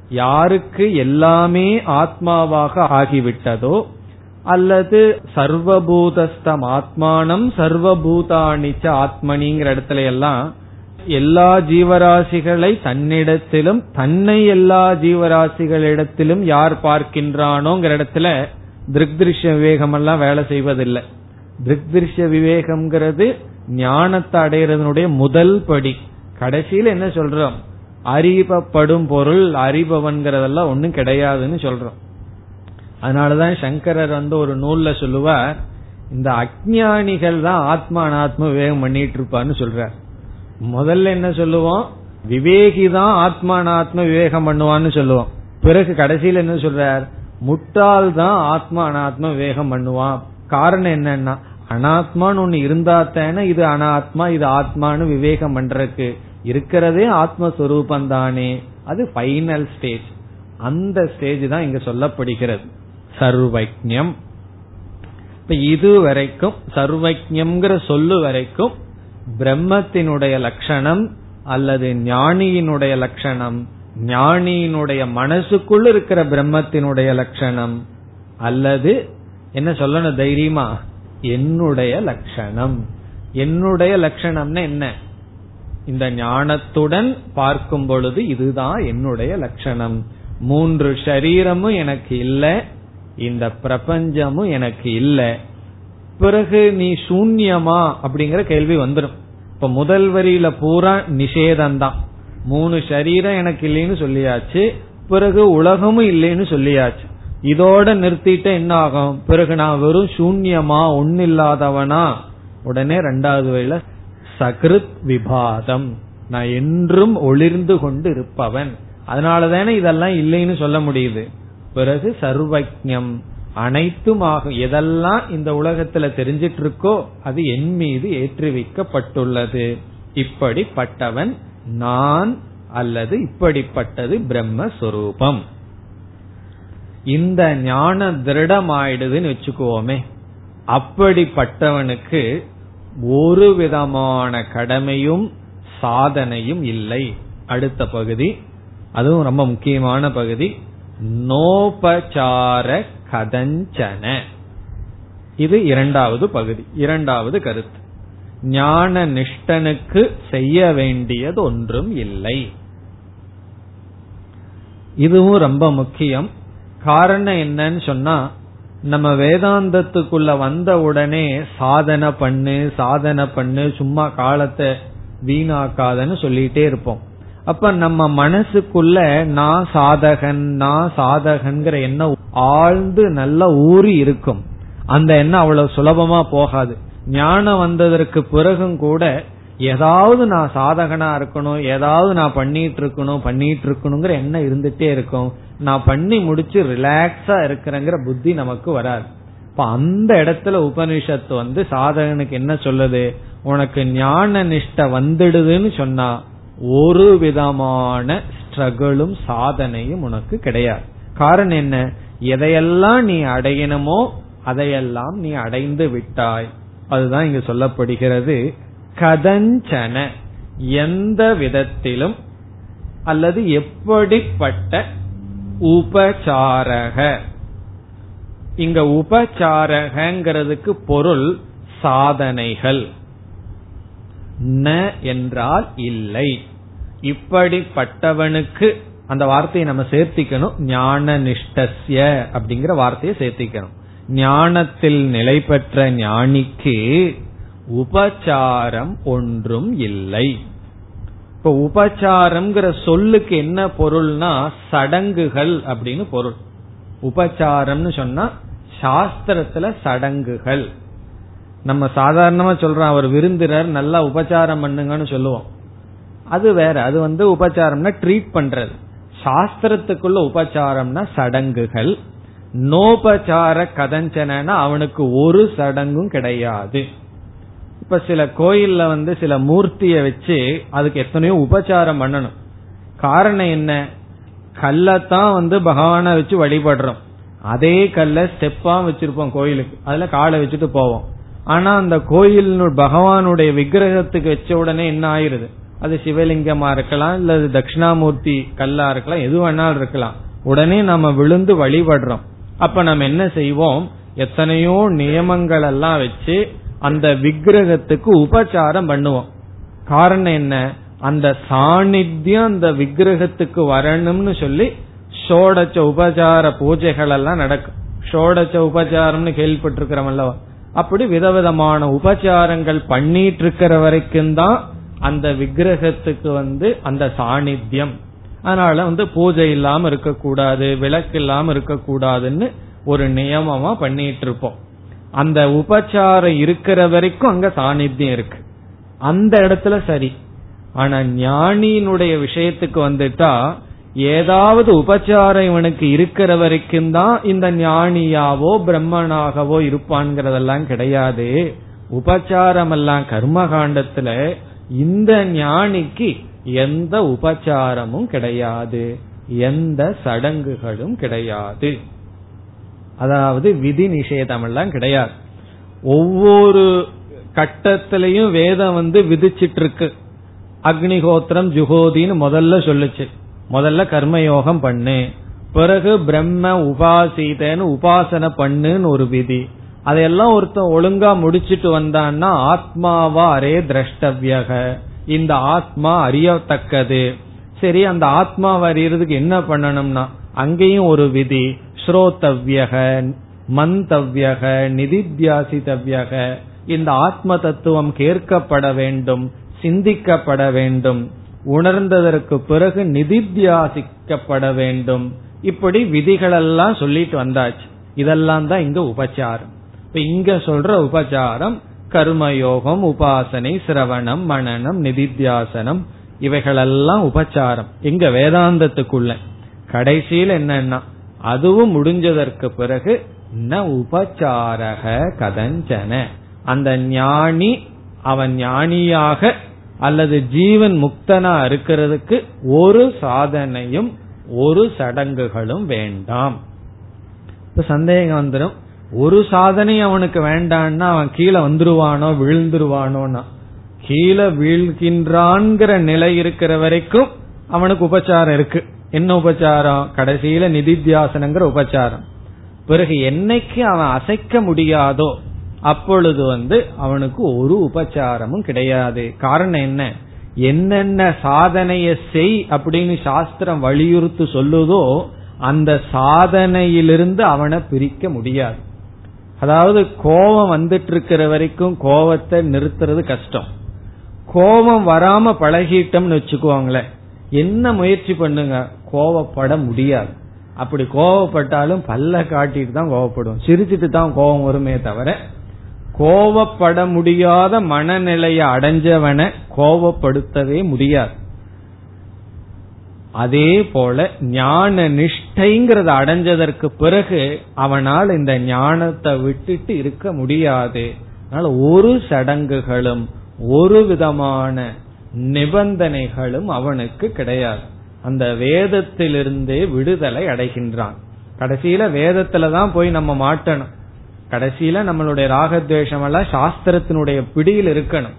யாருக்கு எல்லாமே ஆத்மாவாக ஆகிவிட்டதோ அல்லது சர்வபூதஸ்தம் ஆத்மானம் சர்வபூதானிச்ச ஆத்மனிங்கிற இடத்துல எல்லாம் எல்லா ஜீவராசிகளை தன்னிடத்திலும் தன்னை எல்லா ஜீவராசிகளிடத்திலும் யார் பார்க்கின்றானோங்கிற இடத்துல திருஷ்ய விவேகம் எல்லாம் வேலை செய்வதில்லை. திருஷ்ய விவேகம்ங்கிறது ஞானத்தை அடைகிறதனுடைய முதல் படி. கடைசியில் என்ன சொல்றோம்? அறிவப்படும் பொருள் அறிபவன்கிறதெல்லாம் ஒன்னும் கிடையாதுன்னு சொல்றோம். அதனாலதான் சங்கரர் வந்து ஒரு நூல்ல சொல்லுவார் இந்த அஜானிகள் தான் ஆத்மா அனாத்ம விவேகம் பண்ணிட்டு இருப்பான்னு சொல்றார். முதல்ல என்ன சொல்லுவோம்? விவேகி தான் ஆத்மா அனாத்ம விவேகம் பண்ணுவான்னு சொல்லுவோம். பிறகு கடைசியில் என்ன சொல்றார்? முட்டாள் தான் ஆத்மா அனாத்ம விவேகம் பண்ணுவான். காரணம் என்னன்னா அனாத்மான்னு ஒண்ணு இருந்தா தானே இது அனாத்மா இது ஆத்மான்னு விவேகம் பண்றதுக்கு. இருக்கிறதே ஆத்மஸ்வரூபம் தானே. அது ஃபைனல் ஸ்டேஜ் அந்த ஸ்டேஜ் தான் இங்க சொல்லப்படுகிறது. சர்வஜம் இப்ப இது வரைக்கும் சர்வஜம்ங்கிற சொல்லு வரைக்கும் பிரம்மத்தினுடைய லட்சணம் அல்லது ஞானியினுடைய லட்சணம் ஞானியினுடைய மனசுக்குள்ள இருக்கிற பிரம்மத்தினுடைய லட்சணம் அல்லது என்ன சொல்லணும் தைரியமா? என்னுடைய லட்சணம். என்னுடைய லட்சணம்னா என்ன? இந்த ஞானத்துடன் பார்க்கும் பொழுது இதுதான் என்னுடைய லட்சணம். மூன்று ஷரீரமும் எனக்கு இல்லை. இந்த பிரபஞ்சமும் எனக்கு இல்லை. பிறகு நீ சூன்யமா? அப்படிங்கிற கேள்வி வந்துடும் இப்ப முதல் வரியில பூரா நிஷேதம்தான். மூணு சரீரம் எனக்கு இல்லைன்னு சொல்லியாச்சு. பிறகு உலகமும் இல்லைன்னு சொல்லியாச்சு. இதோட நிறுத்திட்டு என்ன ஆகும் பிறகு நான் வெறும் சூன்யமா ஒன்னு இல்லாதவனா உடனே ரெண்டாவது வயல சகிருத் விபாதம். நான் என்றும் ஒளிர்ந்து கொண்டு இருப்பவன். அதனாலதானே இதெல்லாம் இல்லைன்னு சொல்ல முடியுது. பிறகு சர்வஜம் அனைத்துமாக எதெல்லாம் இந்த உலகத்துல தெரிஞ்சிட்டு இருக்கோ அது என் மீது ஏற்றுவிக்கப்பட்டுள்ளது. இப்படிப்பட்டவன் நான் அல்லது இப்படிப்பட்டது பிரம்மஸ்வரூபம். இந்த ஞான திருடமாயிடுதுன்னு வச்சுக்கோமே. அப்படிப்பட்டவனுக்கு ஒரு விதமான கடமையும் சாதனையும் இல்லை. அடுத்த பகுதி அதுவும் ரொம்ப முக்கியமான பகுதி நோபசார கதஞ்சன இது இரண்டாவது பகுதி இரண்டாவது கருத்து. ஞான நிஷ்டனுக்கு செய்ய வேண்டியது ஒன்றும் இல்லை. இதுவும் ரொம்ப முக்கியம். காரணம் என்னன்னு சொன்னா நம்ம வேதாந்தத்துக்குள்ள வந்த உடனே சாதனை பண்ணு சாதனை பண்ணு சும்மா காலத்தை வீணாக்காதன்னு சொல்லிட்டே இருப்போம். அப்ப நம்ம மனசுக்குள்ள நான் சாதகன் நான் சாதகன்கிற எண்ணம் ஆழ்ந்து நல்லா ஊறி இருக்கும். அந்த எண்ணம் அவ்வளவு சுலபமா போகாது. ஞானம் வந்ததற்கு பிறகும் கூட ஏதாவது நான் சாதகனா இருக்கணும் ஏதாவது நான் பண்ணிட்டு இருக்கணும் பண்ணிட்டு இருக்கணுங்கிற எண்ணம் இருந்துட்டே இருக்கும். நான் பண்ணி முடிச்சு ரிலாக்ஸா இருக்கிறேங்கிற புத்தி நமக்கு வராது. இப்ப அந்த இடத்துல உபனிஷத்து வந்து சாதகனுக்கு என்ன சொல்லுது? உனக்கு ஞான நிஷ்ட வந்துடுதுன்னு சொன்னா ஒரு விதமான ஸ்ட்ரகிளும் சாதனையும் உனக்கு கிடையாது. காரணம் என்ன? எதையெல்லாம் நீ அடையணுமோ அதையெல்லாம் நீ அடைந்து விட்டாய். அதுதான் இங்கு சொல்லப்படுகிறது. கதஞ்சன. எந்த விதத்திலும் அல்லது எப்படிப்பட்ட உபசாரக இங்க உபசாரகங்கிறதுக்கு பொருள் சாதனைகள். ந என்றால் இல்லை. இப்படிப்பட்டவனுக்கு அந்த வார்த்தையை நம்ம சேர்த்திக்கணும். ஞான நிஷ்டசிய அப்படிங்கிற வார்த்தையை சேர்த்திக்கணும். ஞானத்தில் நிலை பெற்ற ஞானிக்கு உபச்சாரம் ஒன்றும் இல்லை. இப்ப உபச்சாரம்ங்கிற சொல்லுக்கு என்ன பொருள்னா சடங்குகள் அப்படின்னு பொருள். உபச்சாரம்னு சொன்னா சாஸ்திரத்துல சடங்குகள். நம்ம சாதாரணமா சொல்றோம் அவர் விருந்தினர் நல்லா உபச்சாரம் பண்ணுங்கன்னு சொல்லுவோம். அது வேற அது வந்து உபச்சாரம்னா ட்ரீட் பண்றது. சாஸ்திரத்துக்குள்ள உபச்சாரம்னா சடங்குகள். நோபச்சார கதஞ்சனா அவனுக்கு ஒரு சடங்கும் கிடையாது. இப்ப சில கோயில்ல வந்து சில மூர்த்திய வச்சு அதுக்கு எத்தனையோ உபச்சாரம் பண்ணணும். காரணம் என்ன? கல்லத்தான் வந்து பகவான வச்சு வழிபடுறோம். அதே கல்ல ஸ்டெப்பா வச்சிருப்போம் கோயிலுக்கு. அதுல காலை வச்சுட்டு போவோம். ஆனா அந்த கோயில் பகவானுடைய விக்கிரகத்துக்கு வச்ச உடனே என்ன ஆயிருது? அது சிவலிங்கமா இருக்கலாம் இல்ல தட்சிணாமூர்த்தி கல்லா இருக்கலாம் எது வேணாலும் இருக்கலாம். உடனே நம்ம விழுந்து வழிபடுறோம். அப்ப நம்ம என்ன செய்வோம்? எத்தனையோ நியமங்கள் எல்லாம் வச்சு அந்த விக்கிரகத்துக்கு உபச்சாரம் பண்ணுவோம். காரணம் என்ன? அந்த சாநித்தியம் அந்த விக்கிரகத்துக்கு வரணும்னு சொல்லி ஷோடச்ச உபச்சார பூஜைகள் எல்லாம் நடக்கும். ஷோடச்ச உபச்சாரம்னு கேள்விப்பட்டிருக்கிறோம் அல்லவா? அப்படி விதவிதமான உபச்சாரங்கள் பண்ணிட்டு இருக்கிற வரைக்கும் தான் அந்த விக்கிரகத்துக்கு வந்து அந்த சாநித்தியம் அதனால வந்து பூஜை இல்லாம இருக்கக்கூடாது விளக்கு இல்லாம இருக்கக்கூடாதுன்னு ஒரு நியமமா பண்ணிட்டு இருப்போம் அந்த உபச்சாரம் இருக்கிற வரைக்கும் அங்க சாநித்தியம் இருக்கு. அந்த இடத்துல சரி. ஆனா ஞானியினுடைய விஷயத்துக்கு வந்துட்டா ஏதாவது உபச்சாரம் இவனுக்கு இருக்கிற வரைக்கும் தான் இந்த ஞானியாவோ பிரம்மனாகவோ இருப்பான்கிறதெல்லாம் கிடையாது. உபச்சாரம் எல்லாம் கர்மகாண்டத்துல இந்த ஞானிக்கு எந்த உபச்சாரமும் கிடையாது. எந்த சடங்குகளும் கிடையாது. அதாவது விதி நிஷேதம் எல்லாம் கிடையாது. ஒவ்வொரு கட்டத்திலையும் வேதம் வந்து விதிச்சிட்டு இருக்கு அக்னிகோத்திரம் ஜுகோதின்னு முதல்ல சொல்லுச்சு. முதல்ல கர்மயோகம் பண்ணு. பிறகு பிரம்ம உபாசிதன்னு உபாசனை பண்ணுன்னு ஒரு விதி. அதையெல்லாம் ஒருத்தன் ஒழுங்கா முடிச்சிட்டு வந்தான்னா ஆத்மாவா அரே திரஷ்டவியக. இந்த ஆத்மா அறியத்தக்கது. சரி அந்த ஆத்மாவை அறியறதுக்கு என்ன பண்ணணும்னா அங்கேயும் ஒரு விதி. ஸ்ரோத்தவ்யக மந்தவ்யக நிதித்தியாசித்தவ்யக. இந்த ஆத்ம தத்துவம் கேட்கப்பட வேண்டும் சிந்திக்கப்பட வேண்டும். உணர்ந்ததற்கு பிறகு நிதித்தியாசிக்கப்பட வேண்டும். இப்படி விதிகளெல்லாம் சொல்லிட்டு வந்தாச்சு. இதெல்லாம் தான் இங்க உபச்சாரம். இப்ப இங்க சொல்ற உபச்சாரம் கர்மயோகம் உபாசனை சிரவணம் மனநம் நிதித்தியாசனம் இவைகளெல்லாம் உபச்சாரம். எங்க வேதாந்தத்துக்குள்ள. கடைசியில் என்னன்னா அதுவும் முடிஞ்சதற்கு பிறகு ந உபச்சாரக கதஞ்சன. அந்த ஞானி அவன் ஞானியாக அல்லது ஜீவன் முக்தனா இருக்கிறதுக்கு ஒரு சாதனையும் ஒரு சடங்குகளும் வேண்டாம். இப்ப சந்தேகம் வந்துடும் ஒரு சாதனை அவனுக்கு வேண்டான்னா அவன் கீழே வந்துருவானோ விழுந்துருவானோன்னா? கீழே வீழ்கின்றான்கிற நிலை இருக்கிற வரைக்கும் அவனுக்கு உபச்சாரம் இருக்கு. என்ன உபச்சாரம்? கடைசியில நிதித்தியாசனங்கிற உபச்சாரம். பிறகு என்னைக்கு அவன் அசைக்க முடியாதோ அப்பொழுது வந்து அவனுக்கு ஒரு உபச்சாரமும் கிடையாது. காரணம் என்ன? என்னென்ன சாதனைய செய் அப்படின்னு சாஸ்திரம் வலியுறுத்து சொல்லுதோ அந்த சாதனையிலிருந்து அவனை பிரிக்க முடியாது. அதாவது கோபம் வந்துட்டு இருக்கிற வரைக்கும் கோபத்தை நிறுத்துறது கஷ்டம். கோபம் வராம பழகிட்டோம்னு வச்சுக்குவாங்களேன் என்ன முயற்சி பண்ணுங்க? கோவப்பட முடியாது. அப்படி கோவப்பட்டாலும் பல்ல காட்டிட்டு தான் கோவப்படும் சிரிச்சிட்டு தான் கோபம் வருமே தவிர கோவப்பட முடியாத மனநிலையை அடைஞ்சவனை கோவப்படுத்தவே முடியாது. அதே போல ஞான நிஷ்டைங்கிறத அடைஞ்சதற்கு பிறகு அவனால் இந்த ஞானத்தை விட்டுட்டு இருக்க முடியாது. அதனால ஒரு சடங்குகளும் ஒரு விதமான நிபந்தனைகளும் அவனுக்கு கிடையாது. அந்த வேதத்திலிருந்தே விடுதலை அடைகின்றான். கடைசியில வேதத்துல தான் போய் நம்ம மாட்டணும். கடைசியில நம்மளுடைய ராகத்வேஷம் எல்லாம் சாஸ்திரத்தினுடைய பிடியில் இருக்கணும்.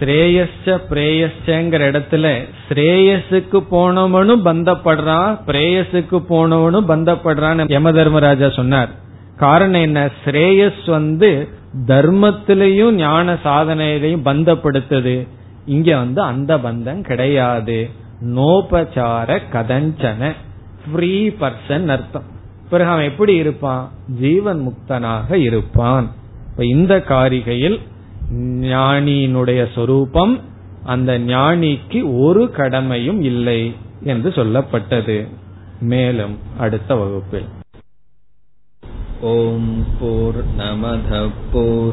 ஸ்ரேயஸ்ச பிரேயஸ்ங்கிற இடத்துல ஸ்ரேயஸுக்கு போனவனும் பந்தப்படுறான் பிரேயஸுக்கு போனவனும் பந்தப்படுறான்னு யம தர்மராஜா சொன்னார். காரணம் என்ன? ஸ்ரேயஸ் வந்து தர்மத்திலையும் ஞான சாதனையிலையும் பந்தப்படுத்துது. இங்க வந்து அந்த பந்தம் கிடையாது. நோபச்சார கதஞ்சன. ஃப்ரீ பர்சன் அர்த்தம். பிறகு அவன் எப்படி இருப்பான்? ஜீவன் முக்தனாக இருப்பான். இந்த காரிகையில் ஞானியினுடைய சொரூபம் அந்த ஞானிக்கு ஒரு கடமையும் இல்லை என்று சொல்லப்பட்டது. மேலும் அடுத்த வகுப்பில். ஓம் போர் நமத போர்